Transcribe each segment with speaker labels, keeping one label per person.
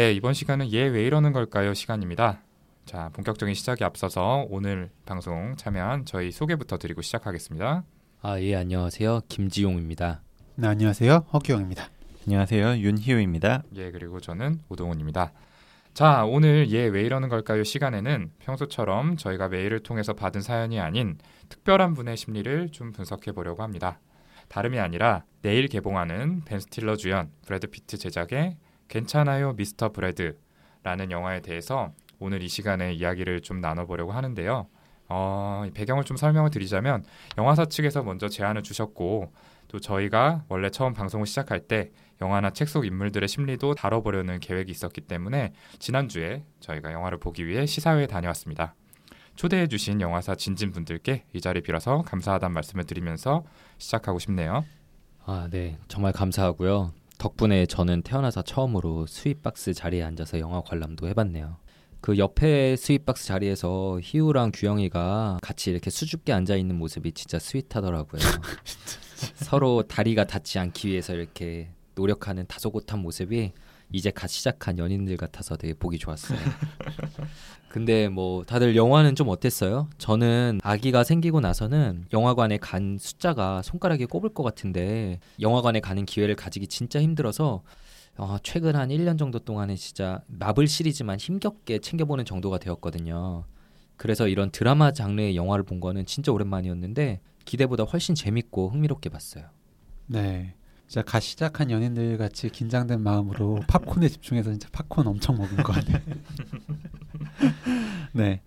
Speaker 1: 네, 이번 시간은 얘 왜 이러는 걸까요? 시간입니다. 자, 본격적인 시작에 앞서서 오늘 방송 참여한 저희 소개부터 드리고 시작하겠습니다.
Speaker 2: 아, 예, 안녕하세요. 김지용입니다.
Speaker 3: 네, 안녕하세요. 허기영입니다.
Speaker 4: 안녕하세요. 윤희우입니다.
Speaker 1: 예, 그리고 저는 오동훈입니다. 자, 오늘 얘 왜 이러는 걸까요? 시간에는 평소처럼 저희가 메일을 통해서 받은 사연이 아닌 특별한 분의 심리를 좀 분석해 보려고 합니다. 다름이 아니라 내일 개봉하는 벤 스틸러 주연, 브래드 피트 제작의 괜찮아요 미스터 브래드라는 영화에 대해서 오늘 이 시간에 이야기를 좀 나눠보려고 하는데요. 어, 배경을 좀 설명을 드리자면 영화사 측에서 먼저 제안을 주셨고 또 저희가 원래 처음 방송을 시작할 때 영화나 책 속 인물들의 심리도 다뤄보려는 계획이 있었기 때문에 지난주에 저희가 영화를 보기 위해 시사회에 다녀왔습니다. 초대해 주신 영화사 진진 분들께 이 자리 빌어서 감사하다는 말씀을 드리면서 시작하고 싶네요.
Speaker 2: 아, 네. 정말 감사하고요. 덕분에 저는 태어나서 처음으로 Sweet Box 자리에 앉아서 영화 관람도 해봤네요. 그 옆에 Sweet Box 자리에서 희우랑 규영이가 같이 이렇게 수줍게 앉아 있는 모습이 진짜 sweet하더라고요. 서로 다리가 닿지 않기 위해서 이렇게 노력하는 다소곳한 모습이 이제 갓 시작한 연인들 같아서 되게 보기 좋았어요. 근데 뭐 다들 영화는 좀 어땠어요? 저는 아기가 생기고 나서는 영화관에 간 숫자가 손가락에 꼽을 것 같은데 영화관에 가는 기회를 가지기 진짜 힘들어서 어, 최근 한 1년 정도 동안에 진짜 마블 시리즈만 힘겹게 챙겨보는 정도가 되었거든요. 그래서 이런 드라마 장르의 영화를 본 거는 진짜 오랜만이었는데 기대보다 훨씬 재밌고 흥미롭게 봤어요.
Speaker 3: 네. 진짜 갓 시작한 연인들 같이 긴장된 마음으로 팝콘에 집중해서 진짜 팝콘 엄청 먹은 것 같아요. 네.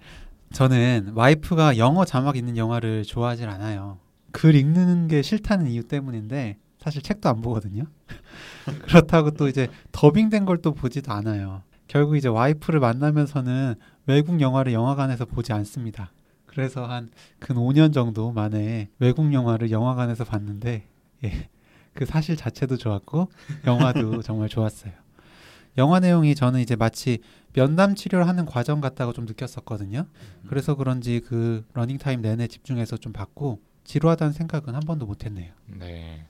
Speaker 3: 저는 와이프가 영어 자막 있는 영화를 좋아하질 않아요. 글 읽는 게 싫다는 이유 때문인데 사실 책도 안 보거든요. 그렇다고 또 이제 더빙된 걸 또 보지도 않아요. 결국 이제 와이프를 만나면서는 외국 영화를 영화관에서 보지 않습니다. 그래서 한 근 5년 정도 만에 외국 영화를 영화관에서 봤는데 예. 그 사실 자체도 좋았고 영화도 정말 좋았어요. 영화 내용이 저는 이제 마치 면담 치료를 하는 과정 같다고 좀 느꼈었거든요. 그래서 그런지 그 러닝 타임 내내 집중해서 좀 봤고 지루하다는 생각은 한 번도 못 했네요.
Speaker 1: 네.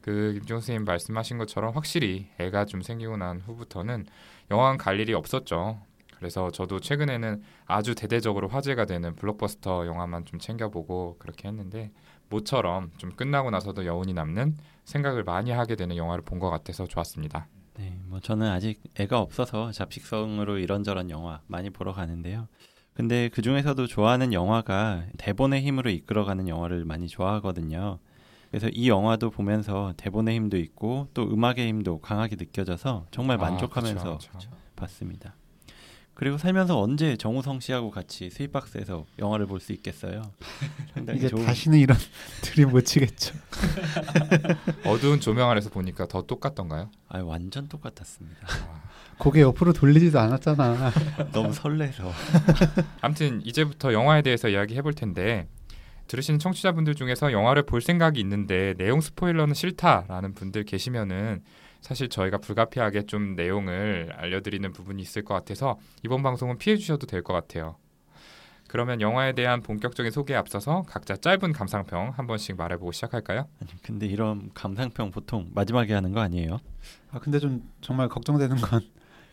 Speaker 1: 그 김종 선생님 말씀하신 것처럼 확실히 애가 좀 생기고 난 후부터는 영화관 갈 일이 없었죠. 그래서 저도 최근에는 아주 대대적으로 화제가 되는 블록버스터 영화만 좀 챙겨보고 그렇게 했는데 모처럼 좀 끝나고 나서도 여운이 남는 생각을 많이 하게 되는 영화를 본 것 같아서 좋았습니다.
Speaker 4: 네, 뭐 저는 아직 애가 없어서 잡식성으로 이런저런 영화 많이 보러 가는데요. 근데 그 중에서도 좋아하는 영화가 대본의 힘으로 이끌어가는 영화를 많이 좋아하거든요. 그래서 이 영화도 보면서 대본의 힘도 있고 또 음악의 힘도 강하게 느껴져서 정말 만족하면서
Speaker 1: 아, 그쵸, 그쵸.
Speaker 4: 봤습니다. 그리고 살면서 언제 정우성 씨하고 같이 스윗박스에서 영화를 볼 수 있겠어요?
Speaker 3: 이제
Speaker 4: 좋은
Speaker 3: 다시는 이런 드림 못 치겠죠.
Speaker 1: 어두운 조명 아래서 보니까 더 똑같던가요?
Speaker 4: 아 완전 똑같았습니다.
Speaker 3: 고개 옆으로 돌리지도 않았잖아.
Speaker 4: 너무 설레서
Speaker 1: 아무튼 이제부터 영화에 대해서 이야기해 볼 텐데 들으시는 청취자분들 중에서 영화를 볼 생각이 있는데 내용 스포일러는 싫다라는 분들 계시면은 사실 저희가 불가피하게 좀 내용을 알려드리는 부분이 있을 것 같아서 이번 방송은 피해 주셔도 될 것 같아요. 그러면 영화에 대한 본격적인 소개에 앞서서 각자 짧은 감상평 한 번씩 말해보고 시작할까요?
Speaker 4: 아니 근데 이런 감상평 보통 마지막에 하는 거 아니에요?
Speaker 3: 아 근데 좀 정말 걱정되는 건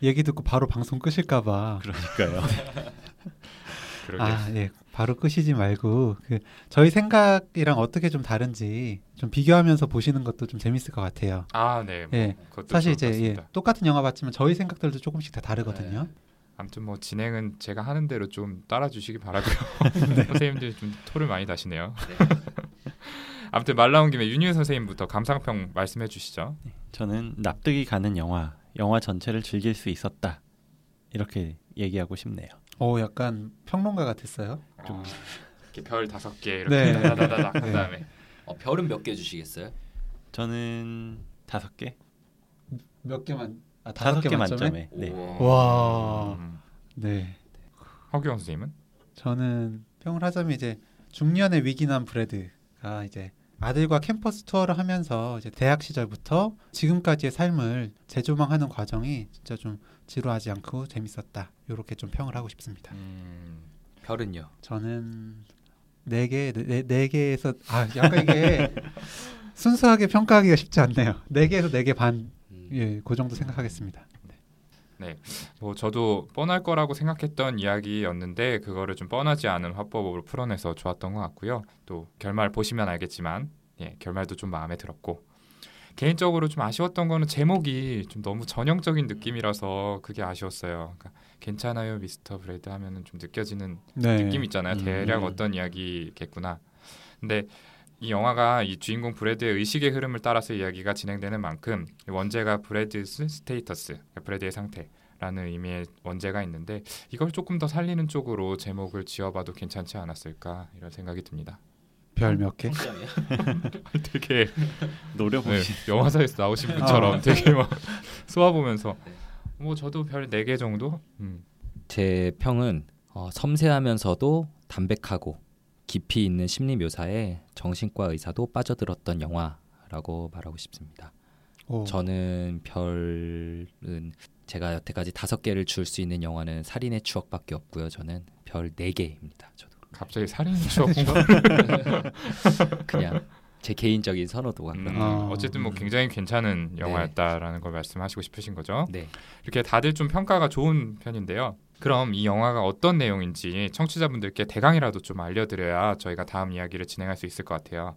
Speaker 3: 얘기 듣고 바로 방송 끄실까봐.
Speaker 4: 그러니까요.
Speaker 3: 아, 예. 바로 끄시지 말고 그 저희 생각이랑 어떻게 좀 다른지 좀 비교하면서 보시는 것도 좀 재밌을 것 같아요.
Speaker 1: 아, 네. 뭐
Speaker 3: 예.
Speaker 1: 그것도
Speaker 3: 사실 이제 예. 똑같은 영화 봤지만 저희 생각들도 조금씩 다 다르거든요.
Speaker 1: 아무튼 뭐 진행은 제가 하는 대로 좀 따라주시기 바라고요.
Speaker 3: 네.
Speaker 1: 선생님들이 좀 토를 많이 다시네요. 아무튼 말 나온 김에 윤유 선생님부터 감상평 말씀해 주시죠.
Speaker 4: 저는 납득이 가는 영화, 영화 전체를 즐길 수 있었다. 이렇게 얘기하고 싶네요.
Speaker 3: 오, 약간 평론가 같았어요.
Speaker 1: 좀 이렇게 별 다섯 개 이렇게
Speaker 3: 네.
Speaker 1: 다다다닥
Speaker 3: 네.
Speaker 1: 그다음에
Speaker 2: 어, 별은 몇 개 주시겠어요?
Speaker 4: 저는 다섯 개,
Speaker 3: 몇 개만 아,
Speaker 4: 다섯 개
Speaker 3: 만점에?
Speaker 4: 만점에. 네.
Speaker 3: 와.
Speaker 1: 음,
Speaker 3: 네.
Speaker 1: 허규영 선생님은
Speaker 3: 저는 평을 하자면 이제 중년의 위기남 브래드가 이제 아들과 캠퍼스 투어를 하면서 이제 대학 시절부터 지금까지의 삶을 재조망하는 과정이 진짜 좀 지루하지 않고 재밌었다. 이렇게 좀 평을 하고 싶습니다.
Speaker 1: 음,
Speaker 2: 별은요?
Speaker 3: 저는 네 개, 네, 네 개에서 아 약간 이게 순수하게 평가하기가 쉽지 않네요. 네 개에서 네 개 반,
Speaker 2: 음.
Speaker 3: 예, 그 정도 생각하겠습니다. 네.
Speaker 1: 뭐 저도 뻔할 거라고 생각했던 이야기였는데 그거를 좀 뻔하지 않은 화법으로 풀어내서 좋았던 것 같고요. 또 결말 보시면 알겠지만 예, 결말도 좀 마음에 들었고 개인적으로 좀 아쉬웠던 거는 제목이 좀 너무 전형적인 느낌이라서 그게 아쉬웠어요. 그러니까 괜찮아요, 미스터 브래드 하면은 좀 느껴지는
Speaker 3: 네.
Speaker 1: 느낌 있잖아요.
Speaker 2: 음.
Speaker 1: 대략 어떤 이야기겠구나. 근데 이 영화가 이 주인공 브래드의 의식의 흐름을 따라서 이야기가 진행되는 만큼 원제가 Brad's Status, 그러니까 브래드의 상태라는 의미의 원제가 있는데 이걸 조금 더 살리는 쪽으로 제목을 지어봐도 괜찮지 않았을까 이런 생각이 듭니다.
Speaker 3: 별 몇 개?
Speaker 1: 되게
Speaker 4: 노려보시.
Speaker 1: 네, 영화사에서 나오신 분처럼 되게 막 쏘아보면서 뭐 저도 별 네 개 정도. 음.
Speaker 2: 제 평은 어, 섬세하면서도 담백하고 깊이 있는 심리 묘사에 정신과 의사도 빠져들었던 영화라고 말하고 싶습니다.
Speaker 3: 오.
Speaker 2: 저는 별은 제가 여태까지 다섯 개를 줄 수 있는 영화는 살인의 추억밖에 없고요. 저는 별 네 개입니다. 저도
Speaker 1: 갑자기 살인 추억.
Speaker 2: 그냥 제 개인적인 선호도가
Speaker 1: 음.
Speaker 3: 아.
Speaker 1: 어쨌든 뭐 굉장히 괜찮은 영화였다라는 걸 말씀하시고 싶으신 거죠.
Speaker 2: 네,
Speaker 1: 이렇게 다들 좀 평가가 좋은 편인데요. 그럼 이 영화가 어떤 내용인지 청취자분들께 대강이라도 좀 알려드려야 저희가 다음 이야기를 진행할 수 있을 것 같아요.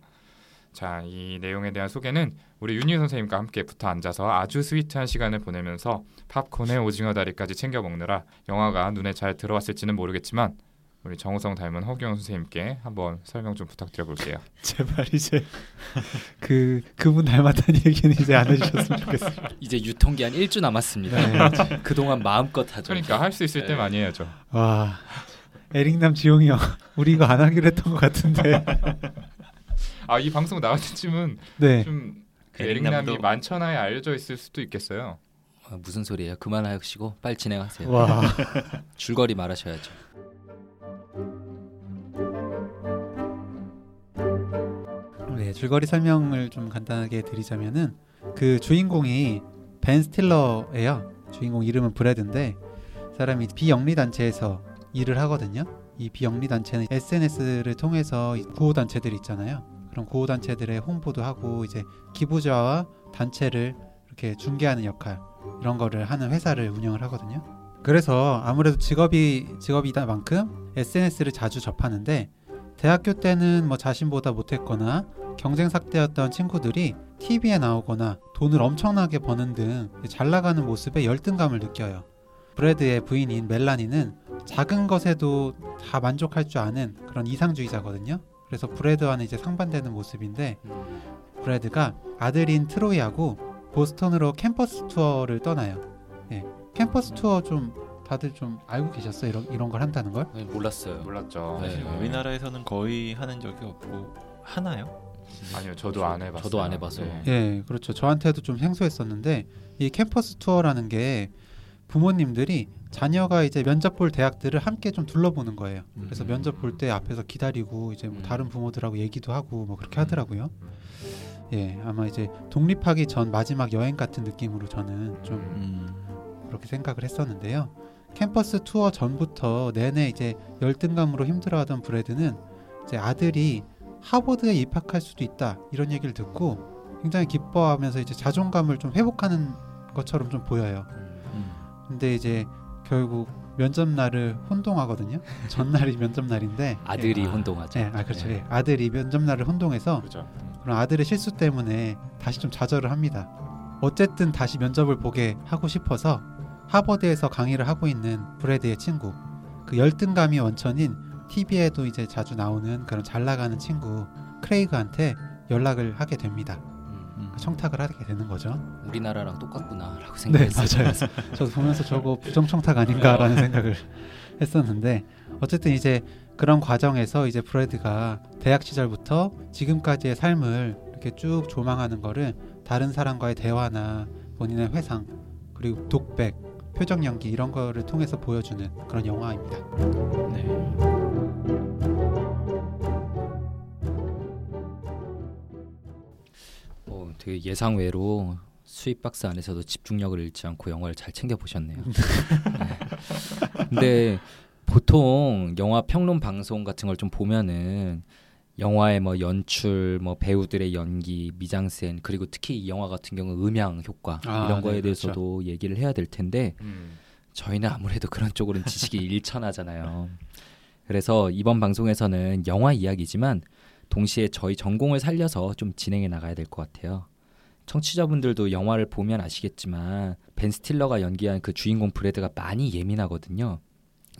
Speaker 1: 자, 이 내용에 대한 소개는 우리 윤희 선생님과 함께 붙어 앉아서 아주 스위트한 시간을 보내면서 팝콘에 오징어 다리까지 챙겨 먹느라 영화가 눈에 잘 들어왔을지는 모르겠지만 우리 정우성 닮은 허경 선생님께 한번 설명 좀 부탁드려 볼게요.
Speaker 3: 제발 이제 그 그분 닮았다는 얘기는 이제 안 해주셨으면 좋겠어요.
Speaker 2: 이제 유통기한 1주 남았습니다.
Speaker 3: 네.
Speaker 2: 그동안 마음껏 하죠.
Speaker 1: 그러니까 할 수 있을 때
Speaker 2: 네.
Speaker 1: 많이 해야죠.
Speaker 3: 와 에릭남 지용이 형 우리 이거 안 하기로 했던 것 같은데.
Speaker 1: 아, 이 방송 나갈 때쯤은
Speaker 3: 네.
Speaker 1: 좀그
Speaker 4: 에릭남도-
Speaker 1: 에릭남이 만천하에 알려져 있을 수도 있겠어요.
Speaker 2: 아, 무슨 소리예요? 그만하시고 빨리 진행하세요.
Speaker 3: 와
Speaker 2: 줄거리 말하셔야죠.
Speaker 3: 네, 줄거리 설명을 좀 간단하게 드리자면은 그 주인공이 벤 스틸러예요. 주인공 이름은 브래드인데 사람이 비영리 단체에서 일을 하거든요. 이 비영리 단체는 SNS를 통해서 구호 단체들 있잖아요. 그런 구호 단체들의 홍보도 하고 이제 기부자와 단체를 이렇게 중개하는 역할 이런 거를 하는 회사를 운영을 하거든요. 그래서 아무래도 직업이 직업이다 만큼 SNS를 자주 접하는데 대학교 때는 뭐 자신보다 못했거나 경쟁 상태였던 친구들이 TV에 나오거나 돈을 엄청나게 버는 등 잘 나가는 모습에 열등감을 느껴요. 브래드의 부인인 멜라니는 작은 것에도 다 만족할 줄 아는 그런 이상주의자거든요. 그래서 브래드와는 이제 상반되는 모습인데 브래드가 아들인 트로이하고 보스턴으로 캠퍼스 투어를 떠나요. 예, 캠퍼스 투어 좀 다들 좀 알고 계셨어요? 이런 이런 걸 한다는 걸?
Speaker 2: 네, 몰랐어요.
Speaker 1: 몰랐죠.
Speaker 2: 네.
Speaker 4: 우리나라에서는 거의 하는 적이 없고 하나요?
Speaker 1: 아니요, 저도 안 해봤어요.
Speaker 2: 저도 안 해봐서.
Speaker 1: 네.
Speaker 3: 예, 그렇죠. 저한테도 좀 생소했었는데 이 캠퍼스 투어라는 게 부모님들이 자녀가 이제 면접 볼 대학들을 함께 좀 둘러보는 거예요. 그래서
Speaker 2: 음.
Speaker 3: 면접 볼 때 앞에서 기다리고 이제 뭐
Speaker 2: 음.
Speaker 3: 다른 부모들하고 얘기도 하고 뭐 그렇게 하더라고요. 예, 아마 이제 독립하기 전 마지막 여행 같은 느낌으로 저는 좀
Speaker 4: 음.
Speaker 3: 그렇게 생각을 했었는데요. 캠퍼스 투어 전부터 내내 이제 열등감으로 힘들어하던 브래드는 이제 아들이 하버드에 입학할 수도 있다 이런 얘기를 듣고 굉장히 기뻐하면서 이제 자존감을 좀 회복하는 것처럼 좀 보여요.
Speaker 4: 음.
Speaker 3: 근데 이제 결국 면접 날을 혼동하거든요. 전날이 면접 날인데
Speaker 2: 아들이
Speaker 3: 예,
Speaker 2: 혼동하죠.
Speaker 3: 예, 아 그렇죠.
Speaker 2: 네.
Speaker 3: 예, 아들이 면접 날을 혼동해서
Speaker 1: 그렇죠.
Speaker 3: 그런 아들의 실수 때문에 다시 좀 좌절을 합니다. 어쨌든 다시 면접을 보게 하고 싶어서 하버드에서 강의를 하고 있는 브래드의 친구, 그 열등감이 원천인 TV에도 이제 자주 나오는 그런 잘 나가는 친구 크레이그한테 연락을 하게 됩니다.
Speaker 2: 음,
Speaker 3: 청탁을 하게 되는 거죠.
Speaker 2: 우리나라랑 똑같구나라고
Speaker 3: 네,
Speaker 2: 생각했어요.
Speaker 3: 맞아요. 저도 보면서 저거 부정 청탁 아닌가라는 생각을 했었는데 어쨌든 이제 그런 과정에서 이제 브래드가 대학 시절부터 지금까지의 삶을 이렇게 쭉 조망하는 거를 다른 사람과의 대화나 본인의 회상 그리고 독백, 표정 연기 이런 거를 통해서 보여주는 그런 영화입니다.
Speaker 4: 네.
Speaker 2: 되게 예상 외로 수입 박스 안에서도 집중력을 잃지 않고 영화를 잘 챙겨 보셨네요. 네. 근데 보통 영화 평론 방송 같은 걸 좀 보면은 영화의 뭐 연출, 뭐 배우들의 연기, 미장센 그리고 특히 이 영화 같은 경우 음향 효과
Speaker 3: 아,
Speaker 2: 이런
Speaker 3: 네,
Speaker 2: 거에
Speaker 3: 그렇죠.
Speaker 2: 대해서도 얘기를 해야 될 텐데
Speaker 1: 음.
Speaker 2: 저희는 아무래도 그런 쪽으로는 지식이 일천하잖아요. 그래서 이번 방송에서는 영화 이야기지만 동시에 저희 전공을 살려서 좀 진행해 나가야 될 것 같아요. 청취자분들도 영화를 보면 아시겠지만 벤 스틸러가 연기한 그 주인공 브래드가 많이 예민하거든요.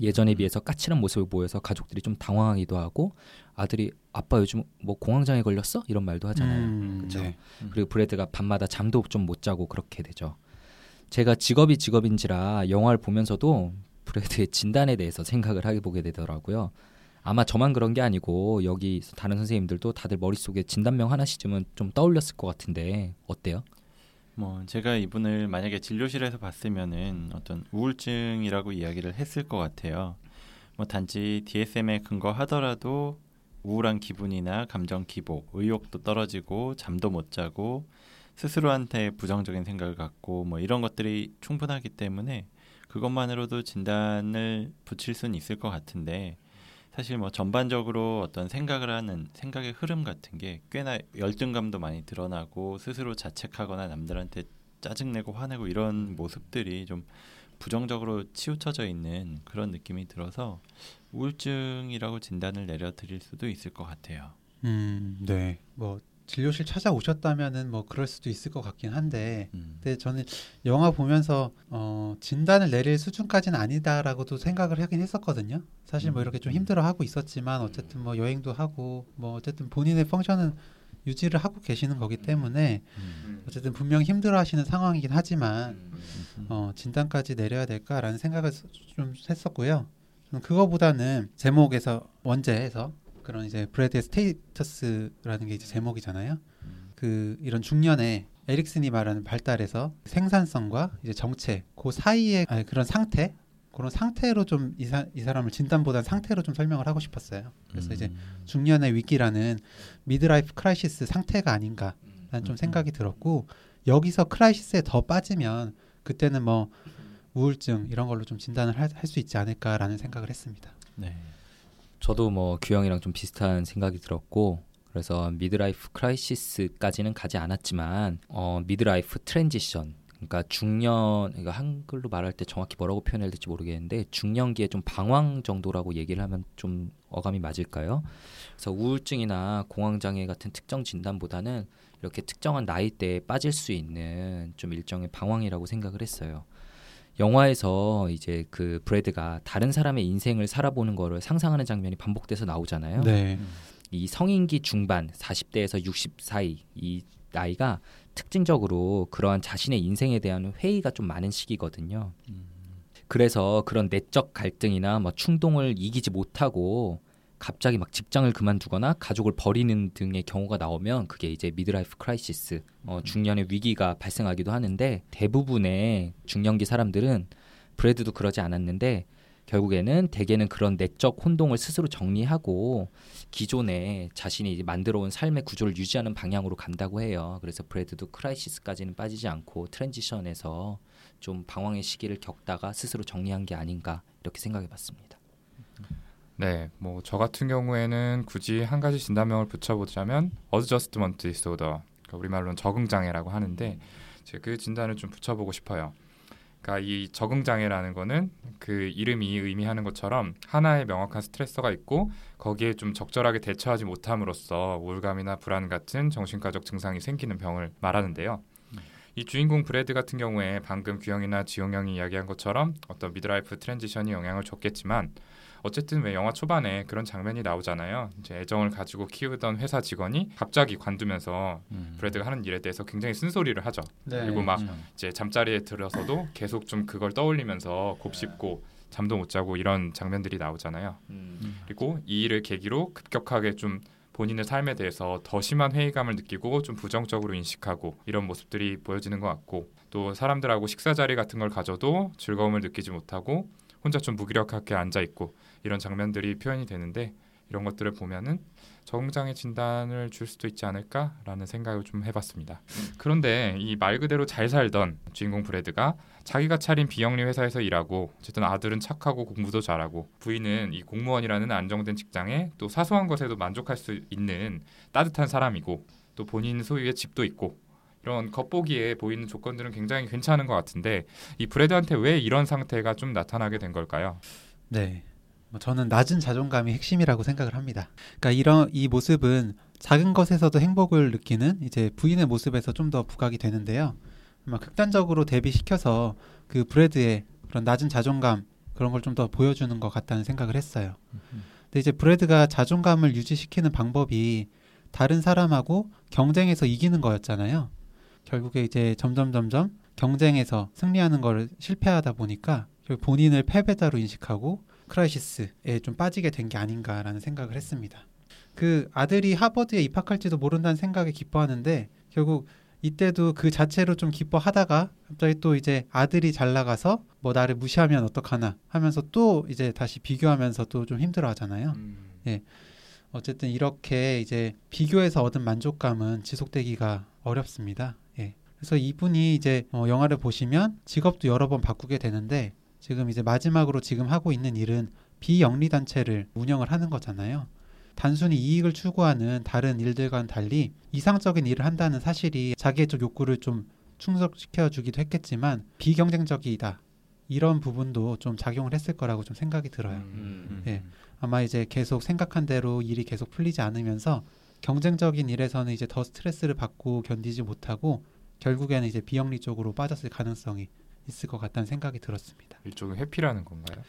Speaker 2: 예전에 비해서 까칠한 모습을 보여서 가족들이 좀 당황하기도 하고 아들이 아빠 요즘 뭐 공황장애 걸렸어? 이런 말도 하잖아요.
Speaker 3: 음,
Speaker 2: 그쵸?
Speaker 3: 네.
Speaker 2: 그리고 브래드가 밤마다 잠도 좀 못 자고 그렇게 되죠. 제가 직업이 직업인지라 영화를 보면서도 브래드의 진단에 대해서 생각을 하게 보게 되더라고요. 아마 저만 그런 게 아니고 여기 다른 선생님들도 다들 머릿속에 진단명 하나씩쯤은 좀 떠올렸을 것 같은데 어때요?
Speaker 4: 뭐 제가 이분을 만약에 진료실에서 봤으면은 어떤 우울증이라고 이야기를 했을 것 같아요. 뭐 단지 DSM에 근거하더라도 우울한 기분이나 감정 기복, 의욕도 떨어지고 잠도 못 자고 스스로한테 부정적인 생각을 갖고 뭐 이런 것들이 충분하기 때문에 그것만으로도 진단을 붙일 수는 있을 것 같은데 사실 뭐 전반적으로 어떤 생각을 하는 생각의 흐름 같은 게 꽤나 열등감도 많이 드러나고 스스로 자책하거나 남들한테 짜증내고 화내고 이런 모습들이 좀 부정적으로 치우쳐져 있는 그런 느낌이 들어서 우울증이라고 진단을 내려드릴 수도 있을 것 같아요.
Speaker 3: 음, 네. 뭐 진료실 찾아오셨다면은 뭐 그럴 수도 있을 것 같긴 한데
Speaker 4: 음.
Speaker 3: 근데 저는 영화 보면서 어, 진단을 내릴 수준까지는 아니다라고도 생각을 하긴 했었거든요. 사실 뭐
Speaker 4: 음.
Speaker 3: 이렇게 좀 힘들어하고 있었지만 어쨌든 뭐 여행도 하고 뭐 어쨌든 본인의 펑션은 유지를 하고 계시는 거기 때문에
Speaker 4: 음.
Speaker 3: 어쨌든 분명 힘들어하시는 상황이긴 하지만
Speaker 4: 음.
Speaker 3: 어, 진단까지 내려야 될까라는 생각을 스- 좀 했었고요. 저는 그거보다는 제목에서 원제에서 그런 이제 브래드의 스테이터스라는 게 이제 제목이잖아요.
Speaker 4: 음.
Speaker 3: 그 이런 중년에 에릭슨이 말하는 발달에서 생산성과 이제 정체 그 사이의 아니, 그런 상태 그런 상태로 좀이이 사람을 진단보다는 상태로 좀 설명을 하고 싶었어요. 그래서 이제
Speaker 4: 음.
Speaker 3: 중년의 위기라는 midlife crisis 상태가 아닌가라는 좀
Speaker 4: 음.
Speaker 3: 생각이 들었고 여기서 crisis에 더 빠지면 그때는 뭐 우울증 이런 걸로 좀 진단을 할 수 있지 않을까라는 생각을 했습니다.
Speaker 4: 네.
Speaker 2: 저도 뭐 규영이랑 좀 비슷한 생각이 들었고 그래서 midlife crisis까지는 가지 않았지만 어 midlife transition 그러니까 중년 그러니까 한글로 말할 때 정확히 뭐라고 표현해야 될지 모르겠는데 중년기에 좀 방황 정도라고 얘기를 하면 좀 어감이 맞을까요? 그래서 우울증이나 공황 장애 같은 특정 진단보다는 이렇게 특정한 나이대에 빠질 수 있는 좀 일종의 방황이라고 생각을 했어요. 영화에서 이제 그 브래드가 다른 사람의 인생을 살아보는 거를 상상하는 장면이 반복돼서 나오잖아요.
Speaker 3: 네.
Speaker 2: 이 성인기 중반 40대에서 60 사이 이 나이가 특징적으로 그러한 자신의 인생에 대한 회의가 좀 많은 시기거든요.
Speaker 4: 음.
Speaker 2: 그래서 그런 내적 갈등이나 뭐 충동을 이기지 못하고 갑자기 막 직장을 그만두거나 가족을 버리는 등의 경우가 나오면 그게 이제 midlife crisis 어, 중년의 위기가 발생하기도 하는데 대부분의 중년기 사람들은 브래드도 그러지 않았는데 결국에는 대개는 그런 내적 혼동을 스스로 정리하고 기존에 자신이 만들어온 삶의 구조를 유지하는 방향으로 간다고 해요. 그래서 브래드도 crisis까지는 빠지지 않고 transition에서 좀 방황의 시기를 겪다가 스스로 정리한 게 아닌가 이렇게 생각해봤습니다.
Speaker 1: 네, 뭐 저 같은 경우에는 굳이 한 가지 진단명을 붙여보자면 adjustment disorder, 그러니까 우리말로는 적응 장애라고 하는데 제가 그 진단을 좀 붙여보고 싶어요. 그러니까 이 적응 장애라는 거는 그 이름이 의미하는 것처럼 하나의 명확한 stressor가 있고 거기에 좀 적절하게 대처하지 못함으로써 우울감이나 불안 같은 정신과적 증상이 생기는 병을 말하는데요. 이 주인공 브래드 같은 경우에 방금 규영이나 지용 형이 이야기한 것처럼 어떤 midlife transition이 영향을 줬겠지만 어쨌든 왜 영화 초반에 그런 장면이 나오잖아요. 이제 애정을 가지고 키우던 회사 직원이 갑자기 관두면서
Speaker 4: 음.
Speaker 1: 브래드가 하는 일에 대해서 굉장히 쓴소리를 하죠.
Speaker 3: 네.
Speaker 1: 그리고 막
Speaker 4: 음.
Speaker 1: 이제 잠자리에 들어서도 계속 좀 그걸 떠올리면서 곱씹고 잠도 못 자고 이런 장면들이 나오잖아요. 그리고 이 일을 계기로 급격하게 좀 본인의 삶에 대해서 더 심한 회의감을 느끼고 좀 부정적으로 인식하고 이런 모습들이 보여지는 것 같고 또 사람들하고 식사 자리 같은 걸 가져도 즐거움을 느끼지 못하고 혼자 좀 무기력하게 앉아 있고 이런 장면들이 표현이 되는데 이런 것들을 보면은 적응장애 진단을 줄 수도 있지 않을까라는 생각을 좀 해봤습니다. 그런데 이 말 그대로 잘 살던 주인공 브래드가 자기가 차린 비영리 회사에서 일하고 어쨌든 아들은 착하고 공부도 잘하고 부인은 이 공무원이라는 안정된 직장에 또 사소한 것에도 만족할 수 있는 따뜻한 사람이고 또 본인 소유의 집도 있고 이런 겉보기에 보이는 조건들은 굉장히 괜찮은 것 같은데 이 브래드한테 왜 이런 상태가 좀 나타나게 된 걸까요?
Speaker 3: 네. 뭐 저는 낮은 자존감이 핵심이라고 생각을 합니다. 그러니까 이런 이 모습은 작은 것에서도 행복을 느끼는 이제 부인의 모습에서 좀 더 부각이 되는데요. 아마 극단적으로 대비시켜서 그 브래드의 그런 낮은 자존감 그런 걸 좀 더 보여주는 것 같다는 생각을 했어요. 근데 이제 브래드가 자존감을 유지시키는 방법이 다른 사람하고 경쟁해서 이기는 거였잖아요. 결국에 이제 점점 점점 경쟁에서 승리하는 걸 실패하다 보니까 본인을 패배자로 인식하고 크라이시스에 좀 빠지게 된 게 아닌가라는 생각을 했습니다. 그 아들이 하버드에 입학할지도 모른다는 생각에 기뻐하는데 결국 이때도 그 자체로 좀 기뻐하다가 갑자기 또 이제 아들이 잘 나가서 뭐 나를 무시하면 어떡하나 하면서 또 이제 다시 비교하면서 또 좀 힘들어 하잖아요.
Speaker 1: 음.
Speaker 3: 어쨌든 이렇게 이제 비교해서 얻은 만족감은 지속되기가 어렵습니다. 예. 그래서 이분이 이제 어, 영화를 보시면 직업도 여러 번 바꾸게 되는데 지금 이제 마지막으로 지금 하고 있는 일은 비영리 단체를 운영을 하는 거잖아요. 단순히 이익을 추구하는 다른 일들과는 달리 이상적인 일을 한다는 사실이 자기의 쪽 욕구를 좀 충족시켜 주기도 했겠지만 비경쟁적이다. 이런 부분도 좀 작용을 했을 거라고 좀 생각이 들어요.
Speaker 1: 음.
Speaker 3: 예. 아마 이제 계속 생각한 대로 일이 계속 풀리지 않으면서 경쟁적인 일에서는 이제 더 스트레스를 받고 견디지 못하고 결국에는 이제 비영리 쪽으로 빠졌을 가능성이 있을 것 같다는 생각이 들었습니다.
Speaker 1: 일종의 회피라는 건가요?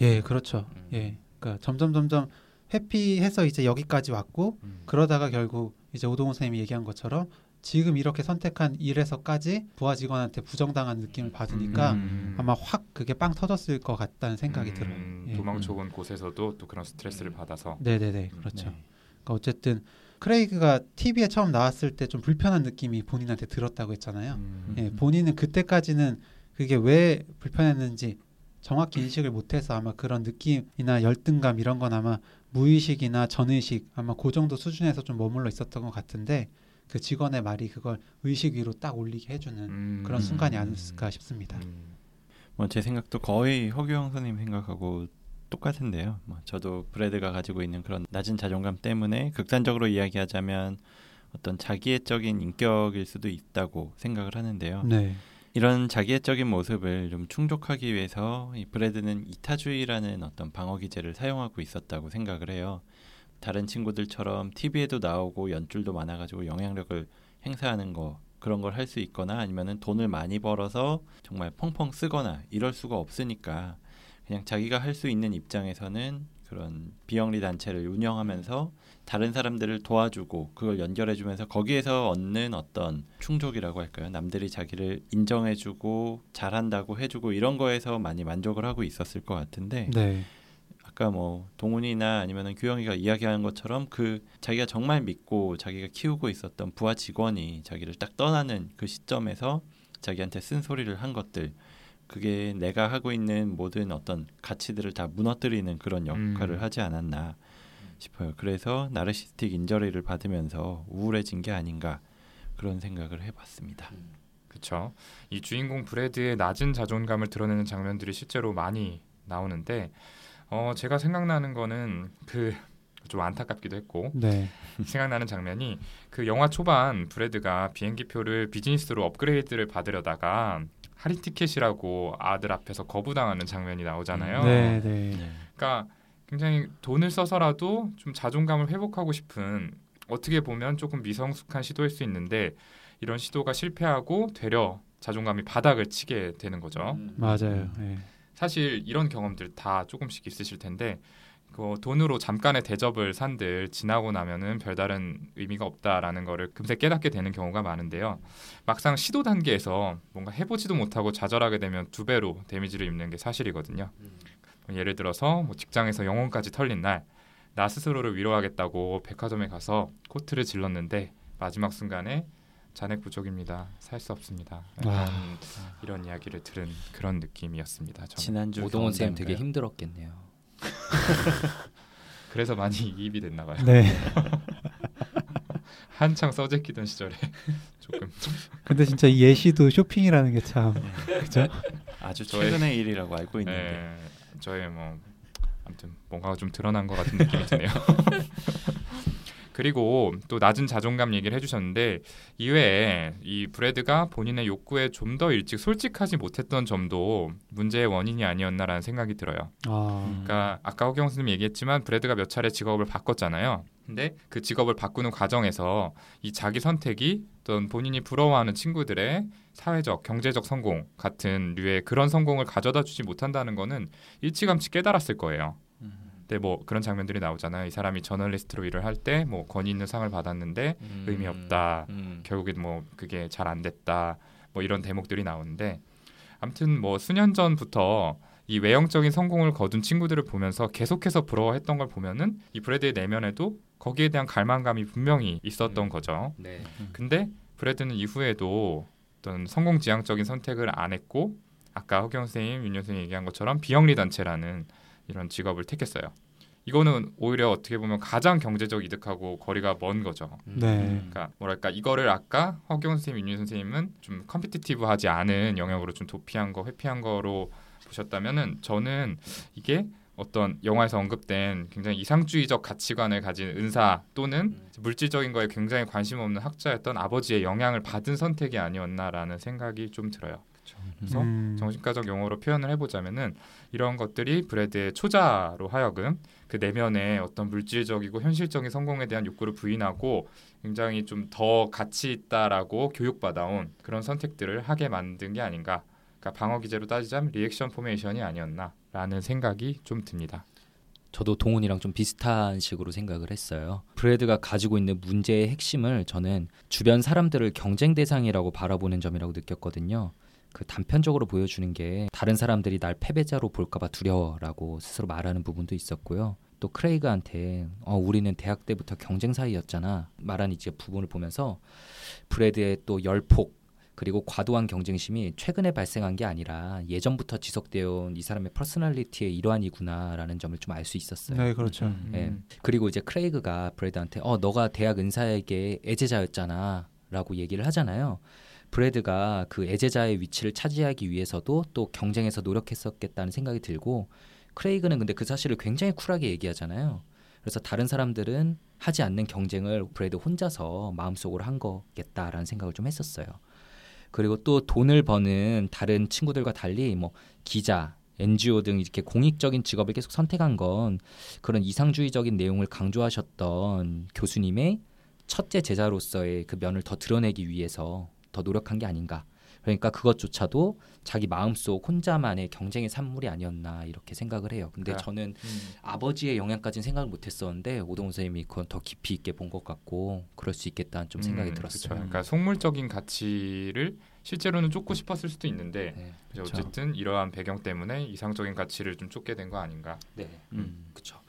Speaker 3: 예, 그렇죠.
Speaker 1: 음.
Speaker 3: 예. 그러니까 점점 점점 회피해서 이제 여기까지 왔고
Speaker 1: 음.
Speaker 3: 그러다가 결국 이제 오동훈 선생님이 얘기한 것처럼 지금 이렇게 선택한 일에서까지 부하 직원한테 부정당한 느낌을 받으니까
Speaker 1: 음.
Speaker 3: 아마 확 그게 빵 터졌을 것 같다는 생각이
Speaker 1: 음,
Speaker 3: 들어요. 예.
Speaker 1: 도망쳐온 곳에서도 또 그런 스트레스를 받아서
Speaker 3: 네네네,
Speaker 1: 음,
Speaker 3: 그렇죠.
Speaker 4: 네.
Speaker 3: 그러니까 어쨌든 크레이그가 TV에 처음 나왔을 때 좀 불편한 느낌이 본인한테 들었다고 했잖아요.
Speaker 1: 음.
Speaker 3: 예, 본인은 그때까지는 그게 왜 불편했는지 정확히 인식을 못해서 아마 그런 느낌이나 열등감 이런 건 아마 무의식이나 전의식 아마 그 정도 수준에서 좀 머물러 있었던 것 같은데 그 직원의 말이 그걸 의식 위로 딱 올리게 해주는
Speaker 1: 음.
Speaker 3: 그런 순간이
Speaker 4: 음.
Speaker 3: 아니었을까 싶습니다.
Speaker 1: 음.
Speaker 4: 뭐제 생각도 거의 허규영 선생님 생각하고 똑같은데요. 뭐 저도 브래드가 가지고 있는 그런 낮은 자존감 때문에 극단적으로 이야기하자면 어떤 자기애적인 인격일 수도 있다고 생각을 하는데요.
Speaker 3: 네,
Speaker 4: 이런 자기애적인 모습을 좀 충족하기 위해서 이 브래드는 이타주의라는 어떤 방어 기제를 사용하고 있었다고 생각을 해요. 다른 친구들처럼 TV에도 나오고 연줄도 많아가지고 영향력을 행사하는 거 그런 걸 할 수 있거나 아니면은 돈을 많이 벌어서 정말 펑펑 쓰거나 이럴 수가 없으니까 그냥 자기가 할 수 있는 입장에서는 그런 비영리 단체를 운영하면서 다른 사람들을 도와주고 그걸 연결해 주면서 거기에서 얻는 어떤 충족이라고 할까요? 남들이 자기를 인정해 주고 잘한다고 해 주고 이런 거에서 많이 만족을 하고 있었을 것 같은데
Speaker 3: 네,
Speaker 4: 아까 뭐 동훈이나 아니면은 규영이가 이야기하는 것처럼 그 자기가 정말 믿고 자기가 키우고 있었던 부하 직원이 자기를 딱 떠나는 그 시점에서 자기한테 쓴 소리를 한 것들 그게 내가 하고 있는 모든 어떤 가치들을 다 무너뜨리는 그런 역할을
Speaker 1: 음.
Speaker 4: 하지 않았나 싶어요. 그래서 나르시스틱 인저리를 받으면서 우울해진 게 아닌가 그런 생각을 해봤습니다.
Speaker 1: 그렇죠. 이 주인공 브래드의 낮은 자존감을 드러내는 장면들이 실제로 많이 나오는데 어 제가 생각나는 거는 그 좀 안타깝기도 했고
Speaker 3: 네,
Speaker 1: 생각나는 장면이 그 영화 초반 브래드가 비행기 표를 비즈니스로 업그레이드를 받으려다가 할인 티켓이라고 아들 앞에서 거부당하는 장면이 나오잖아요.
Speaker 3: 네, 네,
Speaker 1: 그러니까 굉장히 돈을 써서라도 좀 자존감을 회복하고 싶은 어떻게 보면 조금 미성숙한 시도일 수 있는데 이런 시도가 실패하고 되려 자존감이 바닥을 치게 되는 거죠.
Speaker 3: 맞아요. 예.
Speaker 1: 사실 이런 경험들 다 조금씩 있으실 텐데 그 돈으로 잠깐의 대접을 산들 지나고 나면은 별다른 의미가 없다라는 거를 금세 깨닫게 되는 경우가 많은데요. 막상 시도 단계에서 뭔가 해보지도 못하고 좌절하게 되면 두 배로 데미지를 입는 게 사실이거든요. 뭐 예를 들어서 뭐 직장에서 영혼까지 털린 날 나 스스로를 위로하겠다고 백화점에 가서 코트를 질렀는데 마지막 순간에 잔액 부족입니다. 살 수 없습니다.
Speaker 3: 와.
Speaker 1: 이런 이야기를 들은 그런 느낌이었습니다. 저는.
Speaker 4: 지난주
Speaker 2: 오동원 쌤 되게. 힘들었겠네요.
Speaker 1: 그래서 많이 이입이 됐나 봐요.
Speaker 3: 네.
Speaker 1: 한창 써제끼던 시절에 조금
Speaker 3: 근데 진짜 이 예시도 쇼핑이라는 게 참 그죠?
Speaker 4: 아주
Speaker 1: 저의-
Speaker 4: 최근의 일이라고 알고 있는데
Speaker 1: 예, 저의 뭐 아무튼 뭔가가 좀 드러난 것 같은 느낌이 드네요. 그리고 또 낮은 자존감 얘기를 해주셨는데 이외에 이 브래드가 본인의 욕구에 좀 더 일찍 솔직하지 못했던 점도 문제의 원인이 아니었나라는 생각이 들어요.
Speaker 3: 아,
Speaker 4: 음.
Speaker 1: 그러니까 아까 허경 선생님 얘기했지만 브래드가 몇 차례 직업을 바꿨잖아요. 근데 그 직업을 바꾸는 과정에서 이 자기 선택이 어떤 본인이 부러워하는 친구들의 사회적, 경제적 성공 같은 류의 그런 성공을 가져다 주지 못한다는 거는 일찌감치 깨달았을 거예요.
Speaker 4: 음.
Speaker 1: 근데 뭐 그런 장면들이 나오잖아요. 이 사람이 저널리스트로 일을 할 때 뭐 권위 있는 상을 받았는데 의미 없다.
Speaker 2: 음.
Speaker 1: 결국엔 뭐 그게 잘 안 됐다. 뭐 이런 대목들이 나오는데 아무튼 뭐 수년 전부터 이 외형적인 성공을 거둔 친구들을 보면서 계속해서 부러워했던 걸 보면은 이 브래드의 내면에도 거기에 대한 갈망감이 분명히 있었던
Speaker 2: 음.
Speaker 1: 거죠.
Speaker 2: 네.
Speaker 1: 근데 브래드는 이후에도 어떤 성공 지향적인 선택을 안 했고 아까 허경 선생님, 윤 선생님 얘기한 것처럼 비영리 단체라는 이런 직업을 택했어요. 이거는 오히려 어떻게 보면 가장 경제적 이득하고 거리가 먼 거죠.
Speaker 2: 음.
Speaker 3: 네.
Speaker 1: 그러니까 뭐랄까 이거를 아까 허경 선생님, 윤유 선생님은 좀 컴피티티브하지 않은 영역으로 좀 도피한 거, 회피한 거로 보셨다면은 저는 이게 어떤 영화에서 언급된 굉장히 이상주의적 가치관을 가진 은사 또는
Speaker 2: 음.
Speaker 1: 물질적인 거에 굉장히 관심 없는 학자였던 아버지의 영향을 받은 선택이 아니었나라는 생각이 좀 들어요. 그래서
Speaker 3: 음,
Speaker 1: 정신과적 용어로 표현을 해보자면은 이런 것들이 브래드의 초자아로 하여금 그 내면에 어떤 물질적이고 현실적인 성공에 대한 욕구를 부인하고 굉장히 좀 더 가치 있다라고 교육받아온 그런 선택들을 하게 만든 게 아닌가. 그러니까 방어 기제로 따지자면 reaction formation이 아니었나라는 생각이 좀 듭니다.
Speaker 2: 저도 동훈이랑 좀 비슷한 식으로 생각을 했어요. 브래드가 가지고 있는 문제의 핵심을 저는 주변 사람들을 경쟁 대상이라고 바라보는 점이라고 느꼈거든요. 그 단편적으로 보여주는 게 다른 사람들이 날 패배자로 볼까봐 두려워라고 스스로 말하는 부분도 있었고요. 또 크레이그한테 어, 우리는 대학 때부터 경쟁 사이였잖아 말하는 이제 부분을 보면서 브래드의 또 열폭 그리고 과도한 경쟁심이 최근에 발생한 게 아니라 예전부터 지속되어 온 이 사람의 personality의 일환이구나라는 점을 좀 알 수 있었어요.
Speaker 3: 네, 그렇죠.
Speaker 4: 음.
Speaker 2: 예. 그리고 이제 크레이그가 브래드한테 어 너가 대학 은사에게 애제자였잖아라고 얘기를 하잖아요. 브래드가 그 애제자의 위치를 차지하기 위해서도 또 경쟁에서 노력했었겠다는 생각이 들고 크레이그는 근데 그 사실을 굉장히 쿨하게 얘기하잖아요. 그래서 다른 사람들은 하지 않는 경쟁을 브래드 혼자서 마음속으로 한 거겠다라는 생각을 좀 했었어요. 그리고 또 돈을 버는 다른 친구들과 달리 뭐 기자, NGO 등 이렇게 공익적인 직업을 계속 선택한 건 그런 이상주의적인 내용을 강조하셨던 교수님의 첫째 제자로서의 그 면을 더 드러내기 위해서 더 노력한 게 아닌가. 그러니까 그것조차도 자기 마음속 혼자만의 경쟁의 산물이 아니었나 이렇게 생각을 해요. 근데
Speaker 1: 그러니까,
Speaker 2: 저는
Speaker 1: 음.
Speaker 2: 아버지의 영향까지는 생각을 못했었는데 오동훈 선생님이 그건 더 깊이 있게 본 것 같고 그럴 수 있겠다는 좀 생각이
Speaker 1: 음,
Speaker 2: 들었어요.
Speaker 1: 그쵸. 그러니까 속물적인 가치를 실제로는 쫓고 싶었을 수도 있는데
Speaker 2: 네.
Speaker 1: 어쨌든 이러한 배경 때문에 이상적인 가치를 좀 쫓게 된 거 아닌가.
Speaker 2: 네.
Speaker 4: 음.
Speaker 2: 그렇죠.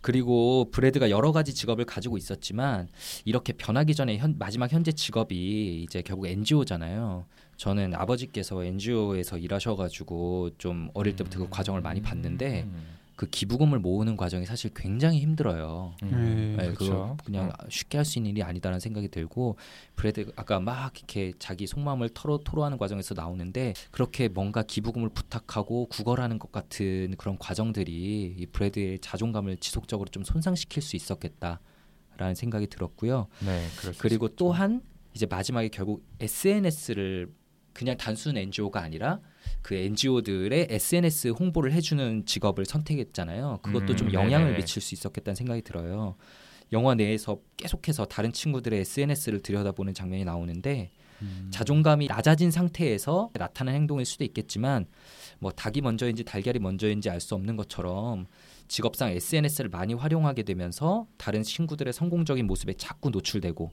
Speaker 2: 그리고 브래드가 여러 가지 직업을 가지고 있었지만 이렇게 변하기 전에 현, 마지막 현재 직업이 이제 결국 NGO잖아요. 저는 아버지께서 NGO에서 일하셔가지고 좀 어릴 때부터 그 과정을 많이 봤는데
Speaker 1: 음.
Speaker 2: 그 기부금을 모으는 과정이 사실 굉장히 힘들어요.
Speaker 1: 음,
Speaker 3: 네,
Speaker 2: 네,
Speaker 1: 그렇죠.
Speaker 2: 그거 그냥 쉽게 할 수 있는 일이 아니다라는 생각이 들고 브래드 아까 막 이렇게 자기 속마음을 털어 토로하는 과정에서 나오는데 그렇게 뭔가 기부금을 부탁하고 구걸하는 것 같은 그런 과정들이 이 브래드의 자존감을 지속적으로 좀 손상시킬 수 있었겠다라는 생각이 들었고요.
Speaker 1: 네,
Speaker 2: 그리고. 또한 이제 마지막에 결국 SNS를 그냥 단순 NGO가 아니라 그 NGO들의 SNS 홍보를 해주는 직업을 선택했잖아요. 그것도
Speaker 1: 음,
Speaker 2: 좀 영향을
Speaker 1: 네네.
Speaker 2: 미칠 수 있었겠다는 생각이 들어요. 영화 내에서 계속해서 다른 친구들의 SNS를 들여다보는 장면이 나오는데
Speaker 4: 음.
Speaker 2: 자존감이 낮아진 상태에서 나타난 행동일 수도 있겠지만 뭐 닭이 먼저인지 달걀이 먼저인지 알 수 없는 것처럼 직업상 SNS를 많이 활용하게 되면서 다른 친구들의 성공적인 모습에 자꾸 노출되고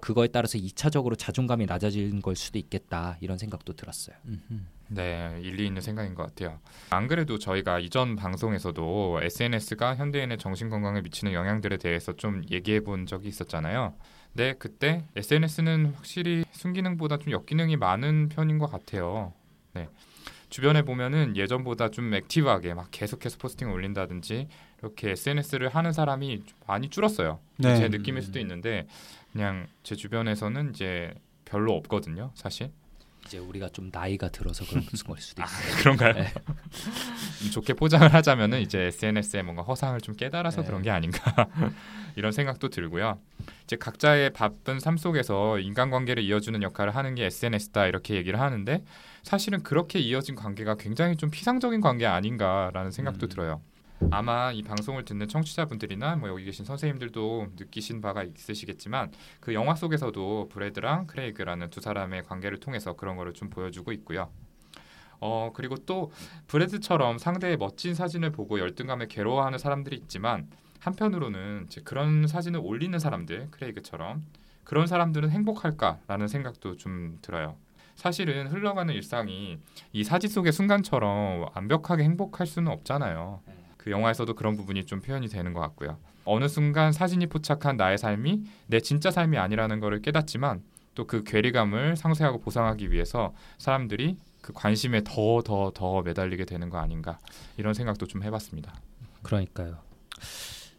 Speaker 2: 그거에 따라서 2차적으로 자존감이 낮아지는 걸 수도 있겠다 이런 생각도 들었어요.
Speaker 4: 음흠.
Speaker 1: 네, 일리 있는 생각인 것 같아요. 안 그래도 저희가 이전 방송에서도 SNS가 현대인의 정신 건강에 미치는 영향들에 대해서 좀 얘기해 본 적이 있었잖아요. 네, 그때 SNS는 확실히 순기능보다 좀 역기능이 많은 편인 것 같아요. 네. 주변에 보면은 예전보다 좀 액티브하게 막 계속해서 포스팅 올린다든지 이렇게 SNS를 하는 사람이 좀 많이 줄었어요.
Speaker 3: 네.
Speaker 1: 제 느낌일 수도 있는데 그냥 제 주변에서는 이제 별로 없거든요, 사실.
Speaker 2: 이제 우리가 좀 나이가 들어서 그런 걸 수도
Speaker 1: 아,
Speaker 2: 있어요.
Speaker 1: 그런가요?
Speaker 2: 네.
Speaker 1: 음, 좋게 포장을 하자면은 이제 SNS에 뭔가 허상을 좀 깨달아서
Speaker 2: 네.
Speaker 1: 그런 게 아닌가 이런 생각도 들고요. 이제 각자의 바쁜 삶 속에서 인간관계를 이어주는 역할을 하는 게 SNS다 이렇게 얘기를 하는데 사실은 그렇게 이어진 관계가 굉장히 좀 피상적인 관계 아닌가라는 생각도
Speaker 2: 음.
Speaker 1: 들어요. 아마 이 방송을 듣는 청취자분들이나 뭐 여기 계신 선생님들도 느끼신 바가 있으시겠지만 그 영화 속에서도 브래드랑 크레이그라는 두 사람의 관계를 통해서 그런 거를 좀 보여주고 있고요. 어 그리고 또 브래드처럼 상대의 멋진 사진을 보고 열등감에 괴로워하는 사람들이 있지만 한편으로는 이제 그런 사진을 올리는 사람들 크레이그처럼 그런 사람들은 행복할까라는 생각도 좀 들어요. 사실은 흘러가는 일상이 이 사진 속의 순간처럼 완벽하게 행복할 수는 없잖아요. 그 영화에서도 그런 부분이 좀 표현이 되는 것 같고요. 어느 순간 사진이 포착한 나의 삶이 내 진짜 삶이 아니라는 것을 깨닫지만 또 그 괴리감을 상쇄하고 보상하기 위해서 사람들이 그 관심에 더 더 더 매달리게 되는 거 아닌가 이런 생각도 좀 해봤습니다.
Speaker 2: 그러니까요.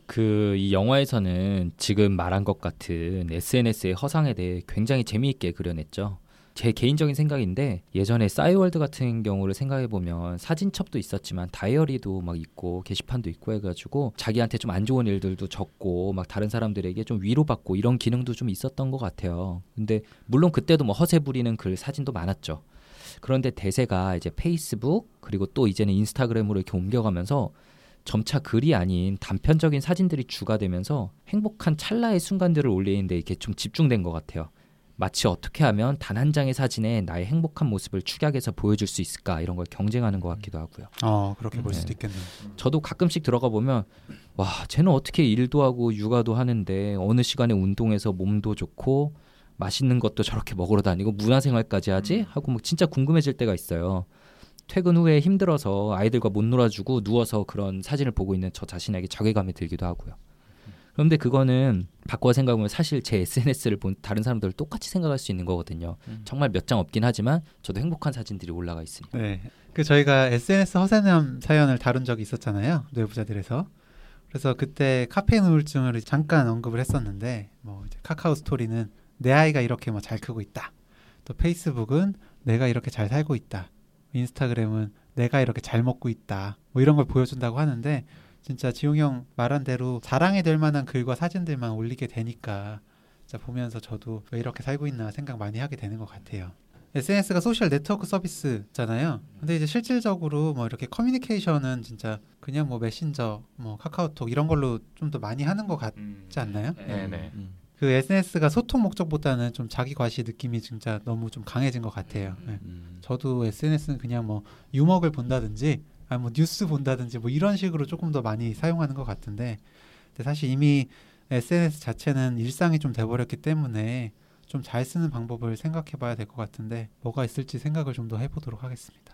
Speaker 2: 그이 영화에서는 지금 말한 것 같은 SNS의 허상에 대해 굉장히 재미있게 그려냈죠. 제 개인적인 생각인데 예전에 싸이월드 같은 경우를 생각해 보면 사진첩도 있었지만 다이어리도 막 있고 게시판도 있고 해가지고 자기한테 좀 안 좋은 일들도 적고 막 다른 사람들에게 좀 위로받고 이런 기능도 좀 있었던 것 같아요. 근데 물론 그때도 뭐 허세 부리는 글 사진도 많았죠. 그런데 대세가 이제 페이스북 그리고 또 이제는 인스타그램으로 이렇게 옮겨가면서 점차 글이 아닌 단편적인 사진들이 주가 되면서 행복한 찰나의 순간들을 올리는데 이렇게 좀 집중된 것 같아요. 마치 어떻게 하면 단 한 장의 사진에 나의 행복한 모습을 축약해서 보여줄 수 있을까 이런 걸 경쟁하는 것 같기도 하고요.
Speaker 3: 어 그렇게 볼
Speaker 2: 네.
Speaker 3: 수도 있겠네요.
Speaker 2: 저도 가끔씩 들어가 보면 와 쟤는 어떻게 일도 하고 육아도 하는데 어느 시간에 운동해서 몸도 좋고 맛있는 것도 저렇게 먹으러 다니고 문화생활까지 하지 하고 막 진짜 궁금해질 때가 있어요. 퇴근 후에 힘들어서 아이들과 못 놀아주고 누워서 그런 사진을 보고 있는 저 자신에게 자괴감이 들기도 하고요. 그런데 그거는 바꿔 생각하면 사실 제 SNS를 본 다른 사람들 똑같이 생각할 수 있는 거거든요.
Speaker 4: 음.
Speaker 2: 정말 몇 장 없긴 하지만 저도 행복한 사진들이 올라가 있으니까.
Speaker 3: 네. 그 저희가 SNS 허세남 사연을 다룬 적이 있었잖아요. 뇌부자들에서. 그래서 그때 카페인 우울증을 잠깐 언급을 했었는데 뭐 이제 카카오 스토리는 내 아이가 이렇게 뭐 잘 크고 있다. 또 페이스북은 내가 이렇게 잘 살고 있다. 인스타그램은 내가 이렇게 잘 먹고 있다. 뭐 이런 걸 보여준다고 하는데 진짜 지용 형 말한 대로 자랑이 될 만한 글과 사진들만 올리게 되니까 진짜 보면서 저도 왜 이렇게 살고 있나 생각 많이 하게 되는 것 같아요. SNS가 소셜 네트워크 서비스잖아요. 근데 이제 실질적으로 뭐 이렇게 커뮤니케이션은 진짜 그냥 뭐 메신저, 뭐 카카오톡 이런 걸로 좀 더 많이 하는 것 같지 않나요?
Speaker 1: 네네.
Speaker 4: 음.
Speaker 3: 그 SNS가 소통 목적보다는 좀 자기 과시 느낌이 진짜 너무 좀 강해진 것 같아요. 네.
Speaker 4: 음.
Speaker 3: 저도 SNS는 그냥 뭐 유머글 본다든지 아니 뭐 뉴스 본다든지 뭐 이런 식으로 조금 더 많이 사용하는 것 같은데 근데 사실 이미 SNS 자체는 일상이 좀 돼버렸기 때문에 좀 잘 쓰는 방법을 생각해봐야 될 것 같은데 뭐가 있을지 생각을 좀 더 해보도록 하겠습니다.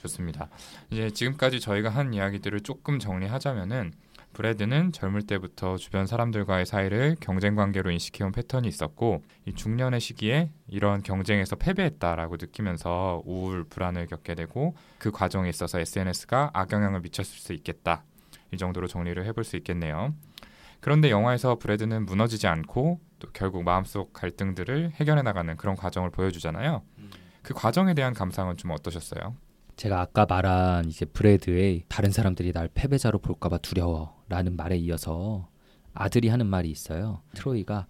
Speaker 1: 좋습니다. 이제 지금까지 저희가 한 이야기들을 조금 정리하자면은 브래드는 젊을 때부터 주변 사람들과의 사이를 경쟁 관계로 인식해온 패턴이 있었고 이 중년의 시기에 이런 경쟁에서 패배했다라고 느끼면서 우울 불안을 겪게 되고 그 과정에 있어서 SNS가 악영향을 미쳤을 수 있겠다 이 정도로 정리를 해볼 수 있겠네요. 그런데 영화에서 브래드는 무너지지 않고 또 결국 마음속 갈등들을 해결해 나가는 그런 과정을 보여주잖아요. 그 과정에 대한 감상은 좀 어떠셨어요?
Speaker 2: 제가 아까 말한 이제 브래드의 다른 사람들이 날 패배자로 볼까봐 두려워라는 말에 이어서 아들이 하는 말이 있어요. 트로이가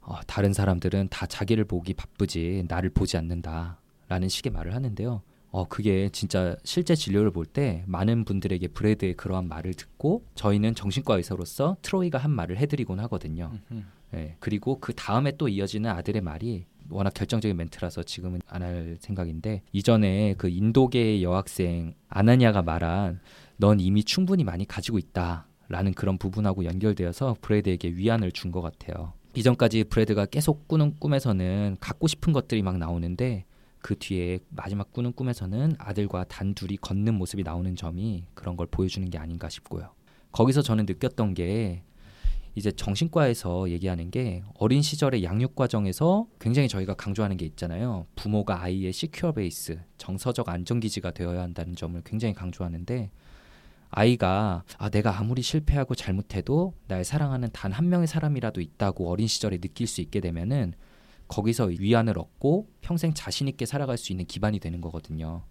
Speaker 2: 어, 다른 사람들은 다 자기를 보기 바쁘지 나를 보지 않는다라는 식의 말을 하는데요. 어 그게 진짜 실제 진료를 볼 때 많은 분들에게 브래드의 그러한 말을 듣고 저희는 정신과 의사로서 트로이가 한 말을 해드리곤 하거든요.
Speaker 4: 음.
Speaker 2: 예, 그리고 그 다음에 또 이어지는 아들의 말이 워낙 결정적인 멘트라서 지금은 안 할 생각인데 이전에 그 인도계의 여학생 아나니아가 말한 넌 이미 충분히 많이 가지고 있다라는 그런 부분하고 연결되어서 브래드에게 위안을 준 것 같아요. 이전까지 브래드가 계속 꾸는 꿈에서는 갖고 싶은 것들이 막 나오는데 그 뒤에 마지막 꾸는 꿈에서는 아들과 단둘이 걷는 모습이 나오는 점이 그런 걸 보여주는 게 아닌가 싶고요. 거기서 저는 느꼈던 게 이제 정신과에서 얘기하는 게 어린 시절의 양육 과정에서 굉장히 저희가 강조하는 게 있잖아요. 부모가 아이의 시큐어 베이스, 정서적 안정 기지가 되어야 한다는 점을 굉장히 강조하는데 아이가 아 내가 아무리 실패하고 잘못해도 날 사랑하는 단 한 명의 사람이라도 있다고 어린 시절에 느낄 수 있게 되면은 거기서 위안을 얻고 평생 자신 있게 살아갈 수 있는 기반이 되는 거거든요.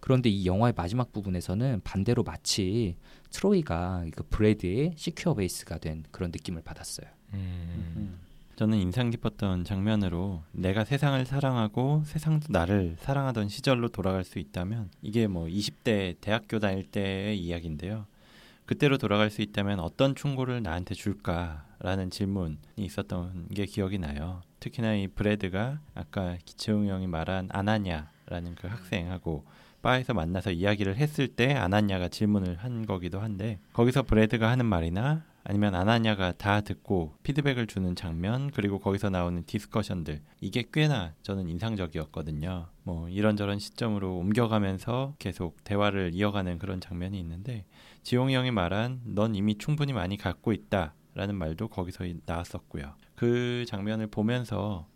Speaker 2: 그런데 이 영화의 마지막 부분에서는 반대로 마치 트로이가 그 브래드의 시큐어 베이스가 된 그런 느낌을 받았어요.
Speaker 1: 음.
Speaker 4: 음. 저는 인상 깊었던 장면으로 내가 세상을 사랑하고 세상도 나를 사랑하던 시절로 돌아갈 수 있다면 이게 뭐 20대 대학교 다닐 때의 이야기인데요. 그때로 돌아갈 수 있다면 어떤 충고를 나한테 줄까라는 질문이 있었던 게 기억이 나요. 특히나 이 브래드가 아까 기채웅 형이 말한 아나냐라는 그 학생하고 바에서 만나서 이야기를 했을 때 아나냐가 질문을 한 거기도 한데 거기서 브래드가 하는 말이나 아니면 아나냐가 다 듣고 피드백을 주는 장면 그리고 거기서 나오는 디스커션들 이게 꽤나 저는 인상적이었거든요. 뭐 이런저런 시점으로 옮겨가면서 계속 대화를 이어가는 그런 장면이 있는데 지용이 형이 말한 넌 이미 충분히 많이 갖고 있다 라는 말도 거기서 나왔었고요. 그 장면을 보면서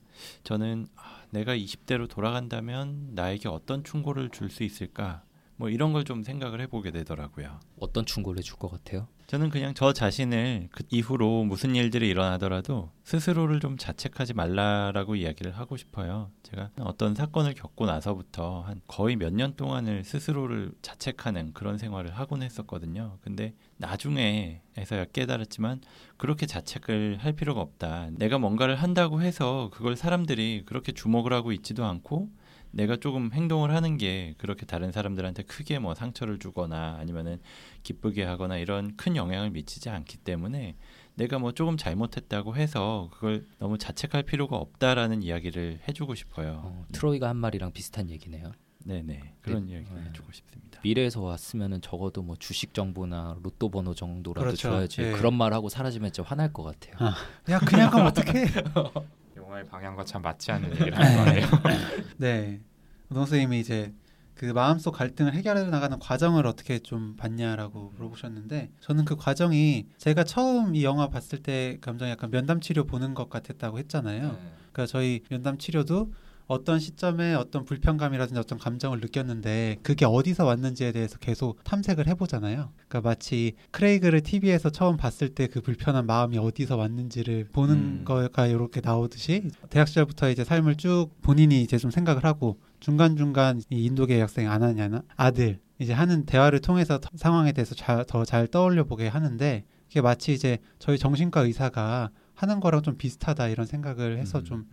Speaker 4: 저는 아, 내가 20대로 돌아간다면 나에게 어떤 충고를 줄 수 있을까? 뭐 이런 걸 좀 생각을 해보게 되더라고요.
Speaker 2: 어떤 충고를 줄것 같아요?
Speaker 4: 저는 그냥 저 자신을 그 이후로 무슨 일들이 일어나더라도 스스로를 좀 자책하지 말라라고 이야기를 하고 싶어요. 제가 어떤 사건을 겪고 나서부터 한 거의 몇 년 동안을 스스로를 자책하는 그런 생활을 하곤 했었거든요. 근데 나중에에서야 깨달았지만 그렇게 자책을 할 필요가 없다. 내가 뭔가를 한다고 해서 그걸 사람들이 그렇게 주목을 하고 있지도 않고 내가 조금 행동을 하는 게 그렇게 다른 사람들한테 크게 뭐 상처를 주거나 아니면은 기쁘게 하거나 이런 큰 영향을 미치지 않기 때문에 내가 뭐 조금 잘못했다고 해서 그걸 너무 자책할 필요가 없다라는 이야기를 해주고 싶어요.
Speaker 2: 어, 트로이가 한 말이랑 비슷한 얘기네요.
Speaker 4: 네네 그런
Speaker 2: 네.
Speaker 4: 이야기를
Speaker 2: 네.
Speaker 4: 해주고 싶습니다.
Speaker 2: 미래에서 왔으면은 적어도 뭐 주식 정보나 로또 번호 정도라도
Speaker 3: 그렇죠.
Speaker 2: 줘야지
Speaker 3: 예.
Speaker 2: 그런 말 하고 사라지면 진짜 화날 것 같아요.
Speaker 3: 아. 야 그냥 가면 어떡해?
Speaker 1: 영화의 방향과 참 맞지 않는 얘기를 하는 거네요.
Speaker 3: 네. 우동 선생님이 이제 그 마음속 갈등을 해결해 나가는 과정을 어떻게 좀 봤냐라고 물어보셨는데 저는 그 과정이 제가 처음 이 영화 봤을 때 감정이 약간 면담 치료 보는 것 같았다고 했잖아요. 그러니까 저희 면담 치료도 어떤 시점에 어떤 불편감이라든지 어떤 감정을 느꼈는데 그게 어디서 왔는지에 대해서 계속 탐색을 해보잖아요. 그러니까 마치 크레이그를 TV에서 처음 봤을 때 그 불편한 마음이 어디서 왔는지를 보는
Speaker 4: 음.
Speaker 3: 거가 이렇게 나오듯이 대학 시절부터 이제 삶을 쭉 본인이 이제 좀 생각을 하고 중간 중간 이 인도계 학생 아나냐나 아들 이제 하는 대화를 통해서 더- 상황에 대해서 더 잘 떠올려 보게 하는데 이게 마치 이제 저희 정신과 의사가 하는 거랑 좀 비슷하다 이런 생각을 해서
Speaker 4: 음.
Speaker 3: 좀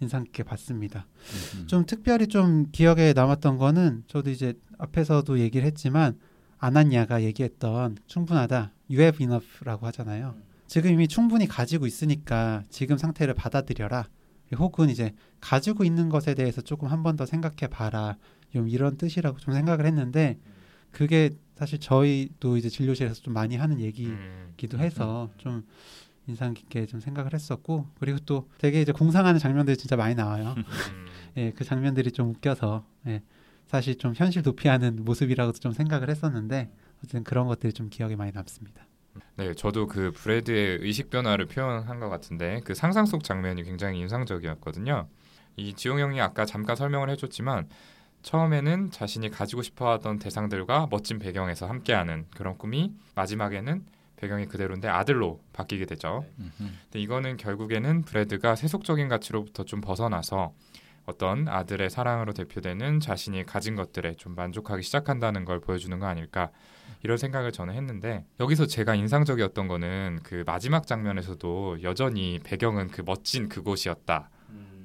Speaker 3: 인상 깊게 봤습니다.
Speaker 4: 음.
Speaker 3: 좀 특별히 좀 기억에 남았던 거는 저도 이제 앞에서도 얘기를 했지만 아나냐가 얘기했던 충분하다, you have enough라고 하잖아요. 지금 이미 충분히 가지고 있으니까 지금 상태를 받아들여라. 혹은 이제 가지고 있는 것에 대해서 조금 한 번 더 생각해 봐라. 좀 이런 뜻이라고 좀 생각을 했는데 그게 사실 저희도 이제 진료실에서 좀 많이 하는 얘기이기도
Speaker 1: 음.
Speaker 3: 해서 좀 인상 깊게 좀 생각을 했었고 그리고 또 되게 이제 공상하는 장면들이 진짜 많이 나와요.
Speaker 1: 음.
Speaker 3: 예, 그 장면들이 좀 웃겨서 예, 사실 좀 현실 도피하는 모습이라고도 좀 생각을 했었는데 어쨌든 그런 것들이 좀 기억에 많이 남습니다.
Speaker 1: 네, 저도 그 브래드의 의식 변화를 표현한 것 같은데 그 상상 속 장면이 굉장히 인상적이었거든요. 이 지용 형이 아까 잠깐 설명을 해줬지만 처음에는 자신이 가지고 싶어하던 대상들과 멋진 배경에서 함께하는 그런 꿈이 마지막에는 배경이 그대로인데 아들로 바뀌게 되죠.
Speaker 4: 음흠.
Speaker 1: 근데 이거는 결국에는 브래드가 세속적인 가치로부터 좀 벗어나서 어떤 아들의 사랑으로 대표되는 자신이 가진 것들에 좀 만족하기 시작한다는 걸 보여주는 거 아닐까 이런 생각을 저는 했는데 여기서 제가 인상적이었던 거는 그 마지막 장면에서도 여전히 배경은 그 멋진 그곳이었다라는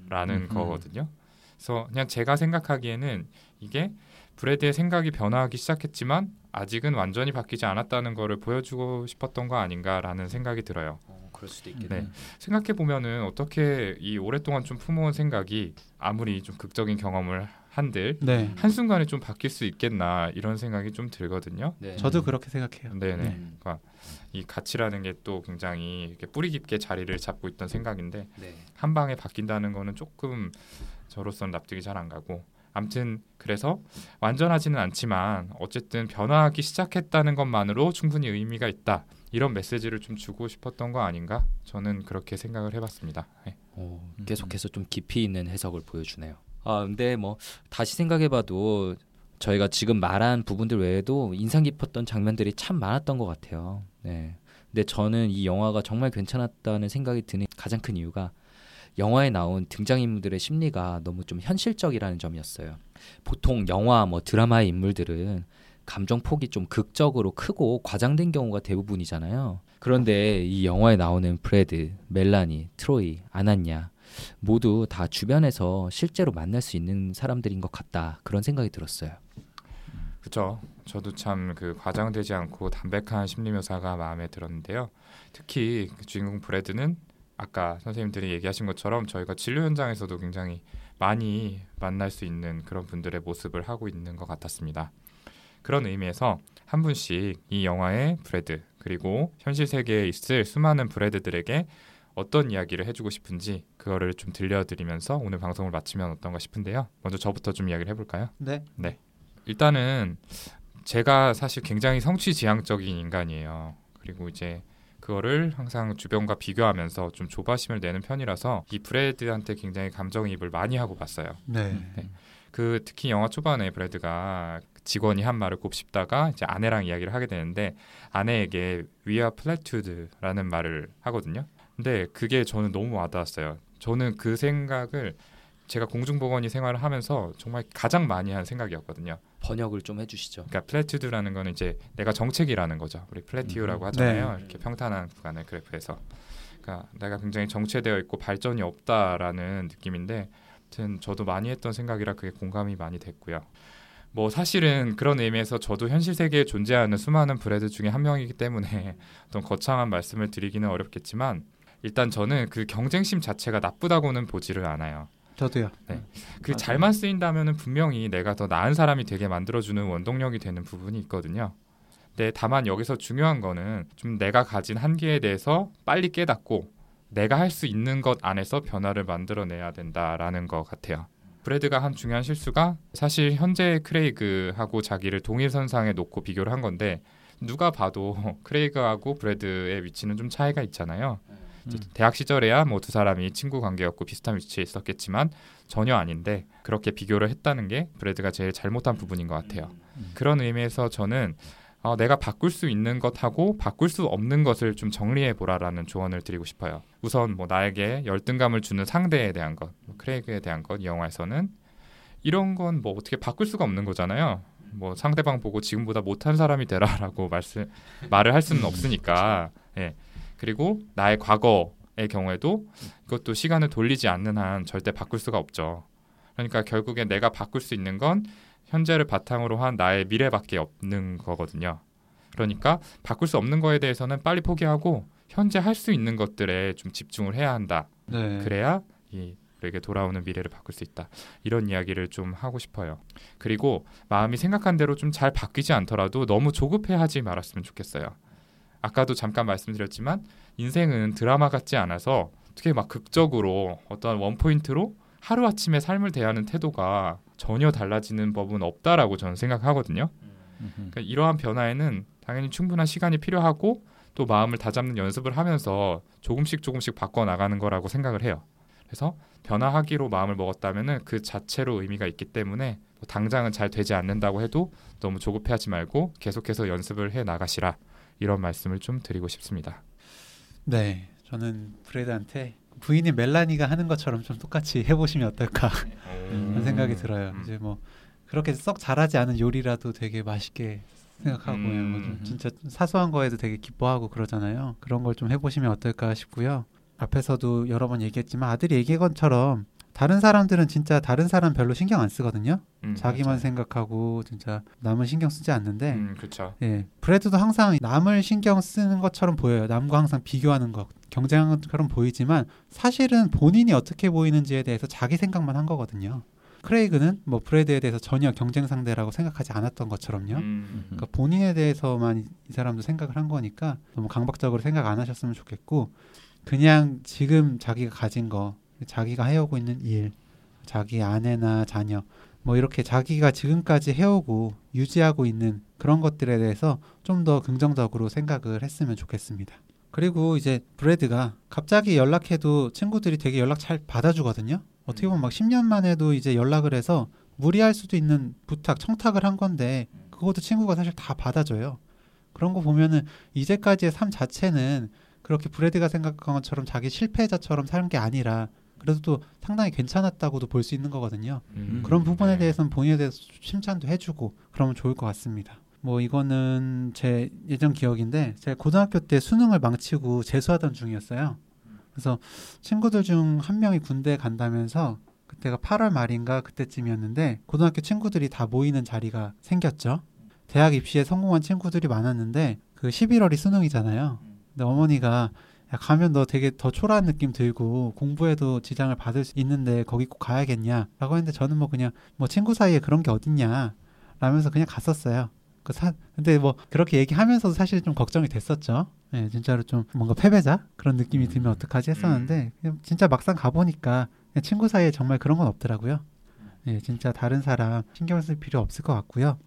Speaker 4: 음흠.
Speaker 1: 거거든요. 그래서 그냥 제가 생각하기에는 이게 브래드의 생각이 변화하기 시작했지만 아직은 완전히 바뀌지 않았다는 거를 보여주고 싶었던 거 아닌가라는 생각이 들어요.
Speaker 2: 어, 그럴 수도
Speaker 1: 네. 생각해 보면은 어떻게 이 오랫동안 좀 품어온 생각이 아무리 좀 극적인 경험을 한들
Speaker 3: 네,
Speaker 1: 한 순간에 좀 바뀔 수 있겠나 이런 생각이 좀 들거든요.
Speaker 2: 네.
Speaker 3: 저도 그렇게 생각해요.
Speaker 1: 네네.
Speaker 2: 음.
Speaker 1: 그러니까 이 가치라는 게 또 굉장히 이렇게 뿌리 깊게 자리를 잡고 있던 생각인데
Speaker 2: 네.
Speaker 1: 한 방에 바뀐다는 거는 조금 저로서는 납득이 잘 안 가고 아무튼 그래서 완전하지는 않지만 어쨌든 변화하기 시작했다는 것만으로 충분히 의미가 있다 이런 메시지를 좀 주고 싶었던 거 아닌가 저는 그렇게 생각을 해봤습니다. 네.
Speaker 2: 어,
Speaker 4: 음.
Speaker 2: 계속해서 좀 깊이 있는 해석을 보여주네요. 아 근데 뭐 다시 생각해봐도 저희가 지금 말한 부분들 외에도 인상 깊었던 장면들이 참 많았던 것 같아요. 네. 근데 저는 이 영화가 정말 괜찮았다는 생각이 드는 가장 큰 이유가 영화에 나온 등장인물들의 심리가 너무 좀 현실적이라는 점이었어요. 보통 영화 뭐 드라마의 인물들은 감정 폭이 좀 극적으로 크고 과장된 경우가 대부분이잖아요. 그런데 이 영화에 나오는 브래드, 멜라니, 트로이, 아나냐 모두 다 주변에서 실제로 만날 수 있는 사람들인 것 같다 그런 생각이 들었어요.
Speaker 1: 그렇죠. 저도 참 그 과장되지 않고 담백한 심리 묘사가 마음에 들었는데요. 특히 그 주인공 브래드는 아까 선생님들이 얘기하신 것처럼 저희가 진료 현장에서도 굉장히 많이 만날 수 있는 그런 분들의 모습을 하고 있는 것 같았습니다. 그런 의미에서 한 분씩 이 영화의 브래드 그리고 현실 세계에 있을 수많은 브래드들에게 어떤 이야기를 해주고 싶은지 그거를 좀 들려드리면서 오늘 방송을 마치면 어떤가 싶은데요. 먼저 저부터 좀 이야기를 해볼까요?
Speaker 3: 네.
Speaker 1: 네. 일단은 제가 사실 굉장히 성취지향적인 인간이에요. 그리고 이제 그거를 항상 주변과 비교하면서 좀 조바심을 내는 편이라서 이 브래드한테 굉장히 감정이입을 많이 하고 봤어요.
Speaker 3: 네.
Speaker 1: 네. 그 특히 영화 초반에 브래드가 직원이 한 말을 곱씹다가 이제 아내랑 이야기를 하게 되는데 아내에게 We're plateaued라는 말을 하거든요. 근데 그게 저는 너무 와닿았어요. 저는 그 생각을 제가 공중보건의 생활을 하면서 정말 가장 많이 한 생각이었거든요.
Speaker 2: 번역을 좀 해주시죠.
Speaker 1: 그러니까 plateaued라는 거는 이제 내가 정체기라는 거죠. 우리 plateau라고 하잖아요.
Speaker 3: 네.
Speaker 1: 이렇게 평탄한 구간을 그래프에서. 그러니까 내가 굉장히 정체되어 있고 발전이 없다라는 느낌인데, 아무튼 저도 많이 했던 생각이라 그게 공감이 많이 됐고요. 뭐 사실은 그런 의미에서 저도 현실 세계에 존재하는 수많은 브래드 중에 한 명이기 때문에 어떤 거창한 말씀을 드리기는 어렵겠지만 일단 저는 그 경쟁심 자체가 나쁘다고는 보지를 않아요.
Speaker 3: 저도요.
Speaker 1: 그
Speaker 4: 맞아요.
Speaker 1: 잘만 쓰인다면은 분명히 내가 더 나은 사람이 되게 만들어주는 원동력이 되는 부분이 있거든요. 근데 다만 여기서 중요한 거는 좀 내가 가진 한계에 대해서 빨리 깨닫고 내가 할 수 있는 것 안에서 변화를 만들어내야 된다라는 것 같아요. 브래드가 한 중요한 실수가 사실 현재 크레이그하고 자기를 동일선상에 놓고 비교를 한 건데 누가 봐도 크레이그하고 브래드의 위치는 좀 차이가 있잖아요.
Speaker 3: 음.
Speaker 1: 대학 시절에야 뭐 두 사람이 친구 관계였고 비슷한 위치에 있었겠지만 전혀 아닌데 그렇게 비교를 했다는 게 브래드가 제일 잘못한 부분인 것 같아요.
Speaker 3: 음.
Speaker 1: 그런 의미에서 저는 어, 내가 바꿀 수 있는 것하고 바꿀 수 없는 것을 좀 정리해 보라라는 조언을 드리고 싶어요. 우선 뭐 나에게 열등감을 주는 상대에 대한 것, 뭐 크레이그에 대한 것, 이 영화에서는 이런 건 뭐 어떻게 바꿀 수가 없는 거잖아요. 뭐 상대방 보고 지금보다 못한 사람이 되라라고 말씀 말을 할 수는 없으니까. 예. 그리고 나의 과거의 경우에도 이것도 시간을 돌리지 않는 한 절대 바꿀 수가 없죠. 그러니까 결국에 내가 바꿀 수 있는 건 현재를 바탕으로 한 나의 미래밖에 없는 거거든요. 그러니까 바꿀 수 없는 거에 대해서는 빨리 포기하고 현재 할 수 있는 것들에 좀 집중을 해야 한다.
Speaker 3: 네.
Speaker 1: 그래야 이 우리에게 돌아오는 미래를 바꿀 수 있다. 이런 이야기를 좀 하고 싶어요. 그리고 마음이 생각한 대로 좀 잘 바뀌지 않더라도 너무 조급해하지 말았으면 좋겠어요. 아까도 잠깐 말씀드렸지만 인생은 드라마 같지 않아서 어떻게 막 극적으로 어떤 원 포인트로 하루 아침에 삶을 대하는 태도가 전혀 달라지는 법은 없다라고 저는 생각하거든요. 그러니까 이러한 변화에는 당연히 충분한 시간이 필요하고 또 마음을 다잡는 연습을 하면서 조금씩 조금씩 바꿔 나가는 거라고 생각을 해요. 그래서 변화하기로 마음을 먹었다면은 그 자체로 의미가 있기 때문에 뭐 당장은 잘 되지 않는다고 해도 너무 조급해하지 말고 계속해서 연습을 해 나가시라 이런 말씀을 좀 드리고 싶습니다.
Speaker 3: 네. 저는 브래드한테 부인인 멜라니가 하는 것처럼 좀 똑같이 해보시면 어떨까
Speaker 4: 음.
Speaker 3: 하는 생각이 들어요.
Speaker 1: 음.
Speaker 3: 이제 뭐 그렇게 썩 잘하지 않은 요리라도 되게 맛있게 생각하고
Speaker 1: 음.
Speaker 3: 뭐좀 진짜 사소한 거에도 되게 기뻐하고 그러잖아요. 그런 걸 좀 해보시면 어떨까 싶고요. 앞에서도 여러 번 얘기했지만 아들이 얘기한 것처럼 다른 사람들은 진짜 다른 사람 별로 신경 안 쓰거든요.
Speaker 1: 음,
Speaker 3: 자기만
Speaker 1: 맞아요.
Speaker 3: 생각하고 진짜 남은 신경 쓰지 않는데
Speaker 1: 음, 그렇죠.
Speaker 3: 예, 브래드도 항상 남을 신경 쓰는 것처럼 보여요. 남과 항상 비교하는 것, 경쟁하는 것처럼 보이지만 사실은 본인이 어떻게 보이는지에 대해서 자기 생각만 한 거거든요. 크레이그는 뭐 브래드에 대해서 전혀 경쟁 상대라고 생각하지 않았던 것처럼요.
Speaker 1: 음,
Speaker 3: 그러니까 본인에 대해서만 이- 이 사람도 생각을 한 거니까 너무 강박적으로 생각 안 하셨으면 좋겠고 그냥 지금 자기가 가진 거, 자기가 해오고 있는 일, 자기 아내나 자녀 뭐 이렇게 자기가 지금까지 해오고 유지하고 있는 그런 것들에 대해서 좀 더 긍정적으로 생각을 했으면 좋겠습니다. 그리고 이제 브래드가 갑자기 연락해도 친구들이 되게 연락 잘 받아주거든요. 어떻게 보면 막 10년 만에도 이제 연락을 해서 무리할 수도 있는 부탁, 청탁을 한 건데 그것도 친구가 사실 다 받아줘요. 그런 거 보면은 이제까지의 삶 자체는 그렇게 브래드가 생각한 것처럼 자기 실패자처럼 사는 게 아니라 그래도 또 상당히 괜찮았다고도 볼 수 있는 거거든요.
Speaker 1: 음.
Speaker 3: 그런 부분에
Speaker 1: 네.
Speaker 3: 대해서는 본인에 대해서 칭찬도 해주고 그러면 좋을 것 같습니다. 뭐 이거는 제 예전 기억인데 제가 고등학교 때 수능을 망치고 재수하던 중이었어요. 그래서 친구들 중 한 명이 군대 간다면서 그때가 8월 말인가 그때쯤이었는데 고등학교 친구들이 다 모이는 자리가 생겼죠. 대학 입시에 성공한 친구들이 많았는데 그 11월이 수능이잖아요. 근데 어머니가 야, 가면 너 되게 더 초라한 느낌 들고 공부에도 지장을 받을 수 있는데 거기 꼭 가야겠냐라고 했는데 저는 뭐 그냥 뭐 친구 사이에 그런 게 어딨냐 라면서 그냥 갔었어요. 그 사, 근데 뭐 그렇게 얘기하면서도 사실 좀 걱정이 됐었죠. 예, 진짜로 좀 뭔가 패배자 그런 느낌이 들면 어떡하지 했었는데 그냥 진짜 막상 가보니까 친구 사이에 정말 그런 건 없더라고요. 예, 진짜 다른 사람 신경 쓸 필요 없을 것 같고요.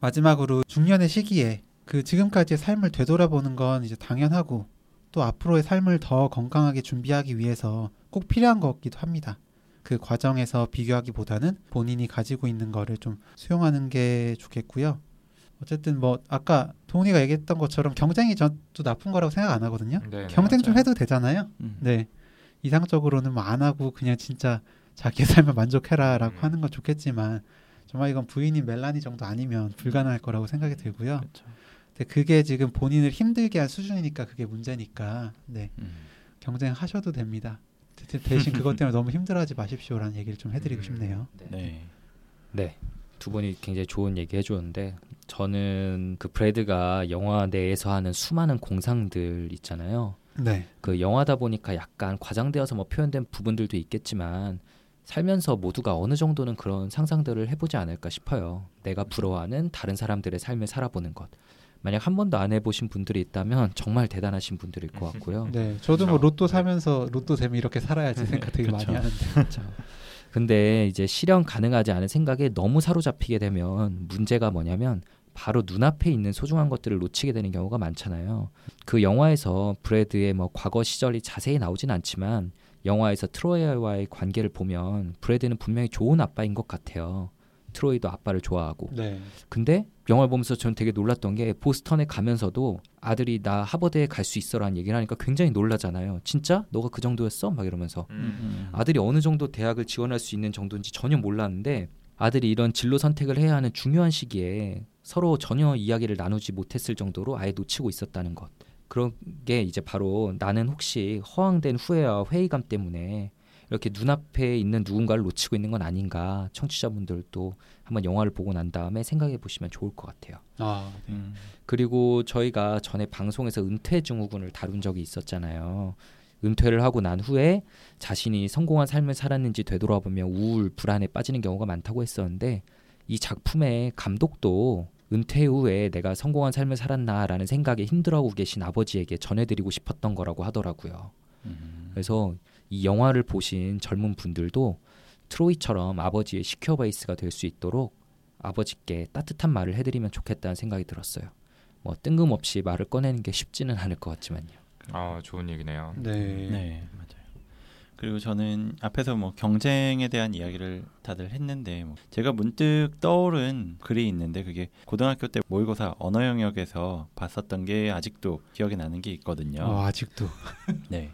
Speaker 3: 마지막으로 중년의 시기에 그 지금까지의 삶을 되돌아보는 건 이제 당연하고 또 앞으로의 삶을 더 건강하게 준비하기 위해서 꼭 필요한 것 같기도 합니다. 그 과정에서 비교하기보다는 본인이 가지고 있는 거를 좀 수용하는 게 좋겠고요. 어쨌든 뭐 아까 동훈이가 얘기했던 것처럼 경쟁이 저도 나쁜 거라고 생각 안 하거든요.
Speaker 1: 네, 네,
Speaker 3: 경쟁 좀
Speaker 1: 맞아요.
Speaker 3: 해도 되잖아요.
Speaker 4: 음.
Speaker 3: 네. 이상적으로는 뭐 안 하고 그냥 진짜 자기의 삶을 만족해라라고
Speaker 1: 음.
Speaker 3: 하는 건 좋겠지만 정말 이건 부인인 멜라니 정도 아니면 불가능할 거라고 생각이 들고요.
Speaker 4: 그렇죠.
Speaker 3: 근데 그게 지금 본인을 힘들게 한 수준이니까 그게 문제니까 네
Speaker 4: 음.
Speaker 3: 경쟁하셔도 됩니다. 대- 대신 그것 때문에 너무 힘들어하지 마십시오라는 얘기를 좀 해드리고
Speaker 1: 음.
Speaker 3: 싶네요.
Speaker 4: 네.
Speaker 2: 네. 두 분이 굉장히 좋은 얘기 해주었는데 저는 그 브래드가 영화 내에서 하는 수많은 공상들 있잖아요.
Speaker 3: 네,
Speaker 2: 그 영화다 보니까 약간 과장되어서 뭐 표현된 부분들도 있겠지만 살면서 모두가 어느 정도는 그런 상상들을 해보지 않을까 싶어요. 내가 부러워하는 다른 사람들의 삶을 살아보는 것. 만약 한 번도 안 해보신 분들이 있다면 정말 대단하신 분들일 것 같고요.
Speaker 3: 네, 저도 뭐
Speaker 1: 그렇죠.
Speaker 3: 로또 사면서 로또 되면 이렇게 살아야지 생각 되게 많이
Speaker 4: 그쵸.
Speaker 3: 하는데.
Speaker 2: 그렇죠. 근데 이제 실현 가능하지 않은 생각에 너무 사로잡히게 되면 문제가 뭐냐면 바로 눈앞에 있는 소중한 것들을 놓치게 되는 경우가 많잖아요. 그 영화에서 브래드의 뭐 과거 시절이 자세히 나오진 않지만 영화에서 트로이와의 관계를 보면 브래드는 분명히 좋은 아빠인 것 같아요. 트로이도 아빠를 좋아하고.
Speaker 3: 네,
Speaker 2: 근데 영화를 보면서 저는 되게 놀랐던 게 보스턴에 가면서도 아들이 나 하버드에 갈 수 있어라는 얘기를 하니까 굉장히 놀라잖아요. 진짜? 너가 그 정도였어? 막 이러면서.
Speaker 1: 음.
Speaker 2: 아들이 어느 정도 대학을 지원할 수 있는 정도인지 전혀 몰랐는데 아들이 이런 진로 선택을 해야 하는 중요한 시기에 서로 전혀 이야기를 나누지 못했을 정도로 아예 놓치고 있었다는 것. 그런 게 이제 바로 나는 혹시 허황된 후회와 회의감 때문에 이렇게 눈앞에 있는 누군가를 놓치고 있는 건 아닌가 청취자분들도 한번 영화를 보고 난 다음에 생각해 보시면 좋을 것 같아요.
Speaker 3: 아,
Speaker 4: 음.
Speaker 2: 그리고 저희가 전에 방송에서 은퇴 증후군을 다룬 적이 있었잖아요. 은퇴를 하고 난 후에 자신이 성공한 삶을 살았는지 되돌아보면 우울, 불안에 빠지는 경우가 많다고 했었는데 이 작품의 감독도 은퇴 후에 내가 성공한 삶을 살았나라는 생각에 힘들어하고 계신 아버지에게 전해드리고 싶었던 거라고 하더라고요.
Speaker 4: 음.
Speaker 2: 그래서 이 영화를 보신 젊은 분들도 트로이처럼 아버지의 시큐어 베이스가 될 수 있도록 아버지께 따뜻한 말을 해드리면 좋겠다는 생각이 들었어요. 뭐 뜬금없이 말을 꺼내는 게 쉽지는 않을 것 같지만요.
Speaker 1: 아 좋은 얘기네요.
Speaker 3: 네,
Speaker 4: 네, 맞아요. 그리고 저는 앞에서 뭐 경쟁에 대한 이야기를 다들 했는데 뭐 제가 문득 떠오른 글이 있는데 그게 고등학교 때 모의고사 언어 영역에서 봤었던 게 아직도 기억이 나는 게 있거든요.
Speaker 3: 어, 아직도
Speaker 4: 네.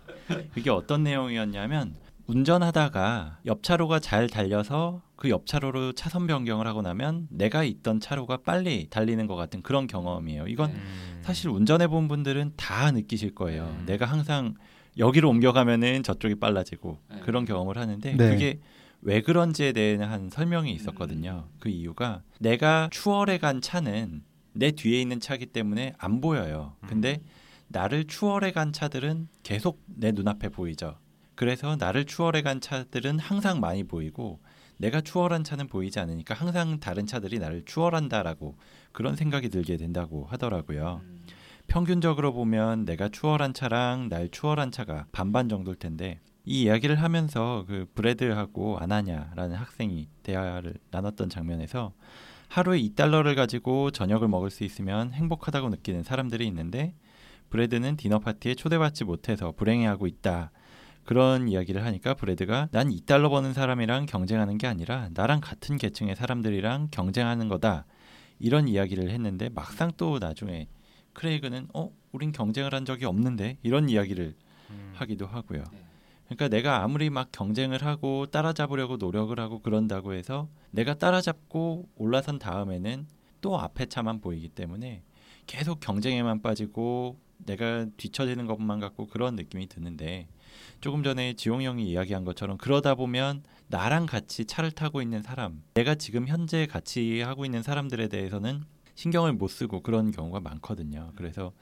Speaker 4: 그게 어떤 내용이었냐면 운전하다가 옆 차로가 잘 달려서 그 옆 차로로 차선 변경을 하고 나면 내가 있던 차로가 빨리 달리는 것 같은 그런 경험이에요. 이건
Speaker 1: 음.
Speaker 4: 사실 운전해 본 분들은 다 느끼실 거예요.
Speaker 1: 음.
Speaker 4: 내가 항상 여기로 옮겨가면은 저쪽이 빨라지고
Speaker 2: 네.
Speaker 4: 그런 경험을 하는데
Speaker 3: 네.
Speaker 4: 그게 왜 그런지에 대한 한 설명이 있었거든요. 그 이유가 내가 추월해 간 차는 내 뒤에 있는 차기 때문에 안 보여요. 근데 나를 추월해 간 차들은 계속 내 눈앞에 보이죠. 그래서 나를 추월해 간 차들은 항상 많이 보이고 내가 추월한 차는 보이지 않으니까 항상 다른 차들이 나를 추월한다라고 그런 생각이 들게 된다고 하더라고요. 평균적으로 보면 내가 추월한 차랑 날 추월한 차가 반반 정도일 텐데 이 이야기를 하면서 그 브래드하고 아나냐라는 학생이 대화를 나눴던 장면에서 하루에 2달러를 가지고 저녁을 먹을 수 있으면 행복하다고 느끼는 사람들이 있는데 브래드는 디너 파티에 초대받지 못해서 불행해하고 있다. 그런 이야기를 하니까 브래드가 난 2달러 버는 사람이랑 경쟁하는 게 아니라 나랑 같은 계층의 사람들이랑 경쟁하는 거다. 이런 이야기를 했는데 막상 또 나중에 크레이그는 어, 우린 경쟁을 한 적이 없는데 이런 이야기를
Speaker 1: 음.
Speaker 4: 하기도 하고요.
Speaker 2: 네.
Speaker 4: 그러니까 내가 아무리 막 경쟁을 하고 따라잡으려고 노력을 하고 그런다고 해서 내가 따라잡고 올라선 다음에는 또 앞에 차만 보이기 때문에 계속 경쟁에만 빠지고 내가 뒤처지는 것만 같고 그런 느낌이 드는데 조금 전에 지용 형이 이야기한 것처럼 그러다 보면 나랑 같이 차를 타고 있는 사람, 내가 지금 현재 같이 하고 있는 사람들에 대해서는 신경을 못 쓰고 그런 경우가 많거든요. 그래서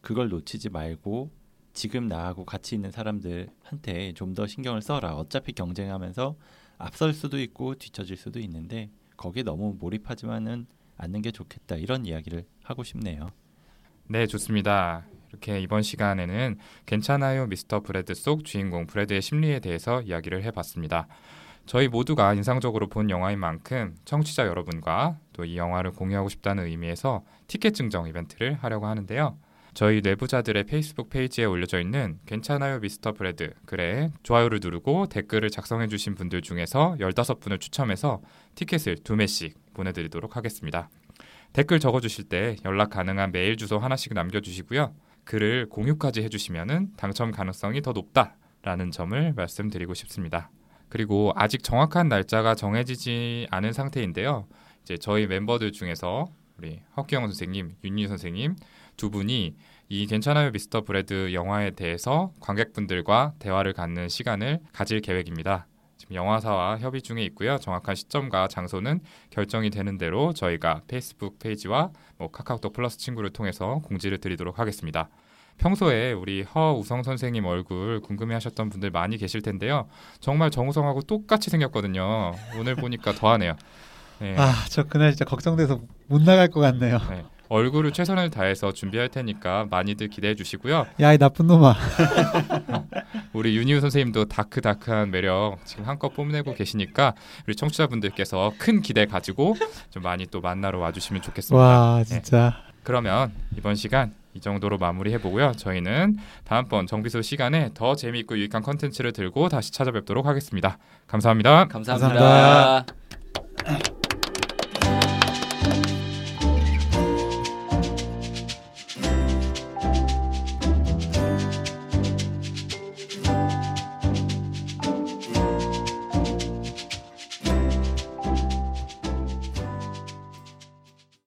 Speaker 4: 그걸 놓치지 말고 지금 나하고 같이 있는 사람들한테 좀 더 신경을 써라. 어차피 경쟁하면서 앞설 수도 있고 뒤처질 수도 있는데 거기에 너무 몰입하지만은 않는 게 좋겠다. 이런 이야기를 하고 싶네요.
Speaker 1: 네, 좋습니다. 이렇게 이번 시간에는 괜찮아요 미스터 브래드 속 주인공 브래드의 심리에 대해서 이야기를 해봤습니다. 저희 모두가 인상적으로 본 영화인 만큼 청취자 여러분과 또 이 영화를 공유하고 싶다는 의미에서 티켓 증정 이벤트를 하려고 하는데요. 저희 뇌부자들의 페이스북 페이지에 올려져 있는 괜찮아요 미스터 브래드 글에 좋아요를 누르고 댓글을 작성해 주신 분들 중에서 15분을 추첨해서 티켓을 두 매씩 보내드리도록 하겠습니다. 댓글 적어주실 때 연락 가능한 메일 주소 하나씩 남겨주시고요. 글을 공유까지 해주시면 당첨 가능성이 더 높다라는 점을 말씀드리고 싶습니다. 그리고 아직 정확한 날짜가 정해지지 않은 상태인데요. 이제 저희 멤버들 중에서 우리 허규형 선생님, 윤희우 선생님 두 분이 이 괜찮아요 미스터 브래드 영화에 대해서 관객분들과 대화를 갖는 시간을 가질 계획입니다. 지금 영화사와 협의 중에 있고요. 정확한 시점과 장소는 결정이 되는 대로 저희가 페이스북 페이지와 뭐 카카오톡 플러스 친구를 통해서 공지를 드리도록 하겠습니다. 평소에 우리 허우성 선생님 얼굴 궁금해하셨던 분들 많이 계실 텐데요. 정말 정우성하고 똑같이 생겼거든요. 오늘 보니까 더하네요.
Speaker 3: 네. 아, 저 그날 진짜 걱정돼서 못 나갈 것 같네요. 네.
Speaker 1: 얼굴을 최선을 다해서 준비할 테니까 많이들 기대해 주시고요.
Speaker 3: 야, 이 나쁜 놈아.
Speaker 1: 우리 윤희우 선생님도 dark dark한 매력 지금 한껏 뽐내고 계시니까 우리 청취자분들께서 큰 기대 가지고 좀 많이 또 만나러 와주시면 좋겠습니다.
Speaker 3: 와, 진짜.
Speaker 1: 네. 그러면 이번 시간 이 정도로 마무리해 보고요. 저희는 다음번 정비소 시간에 더 재미있고 유익한 컨텐츠를 들고 다시 찾아뵙도록 하겠습니다 감사합니다.
Speaker 2: 감사합니다. 감사합니다.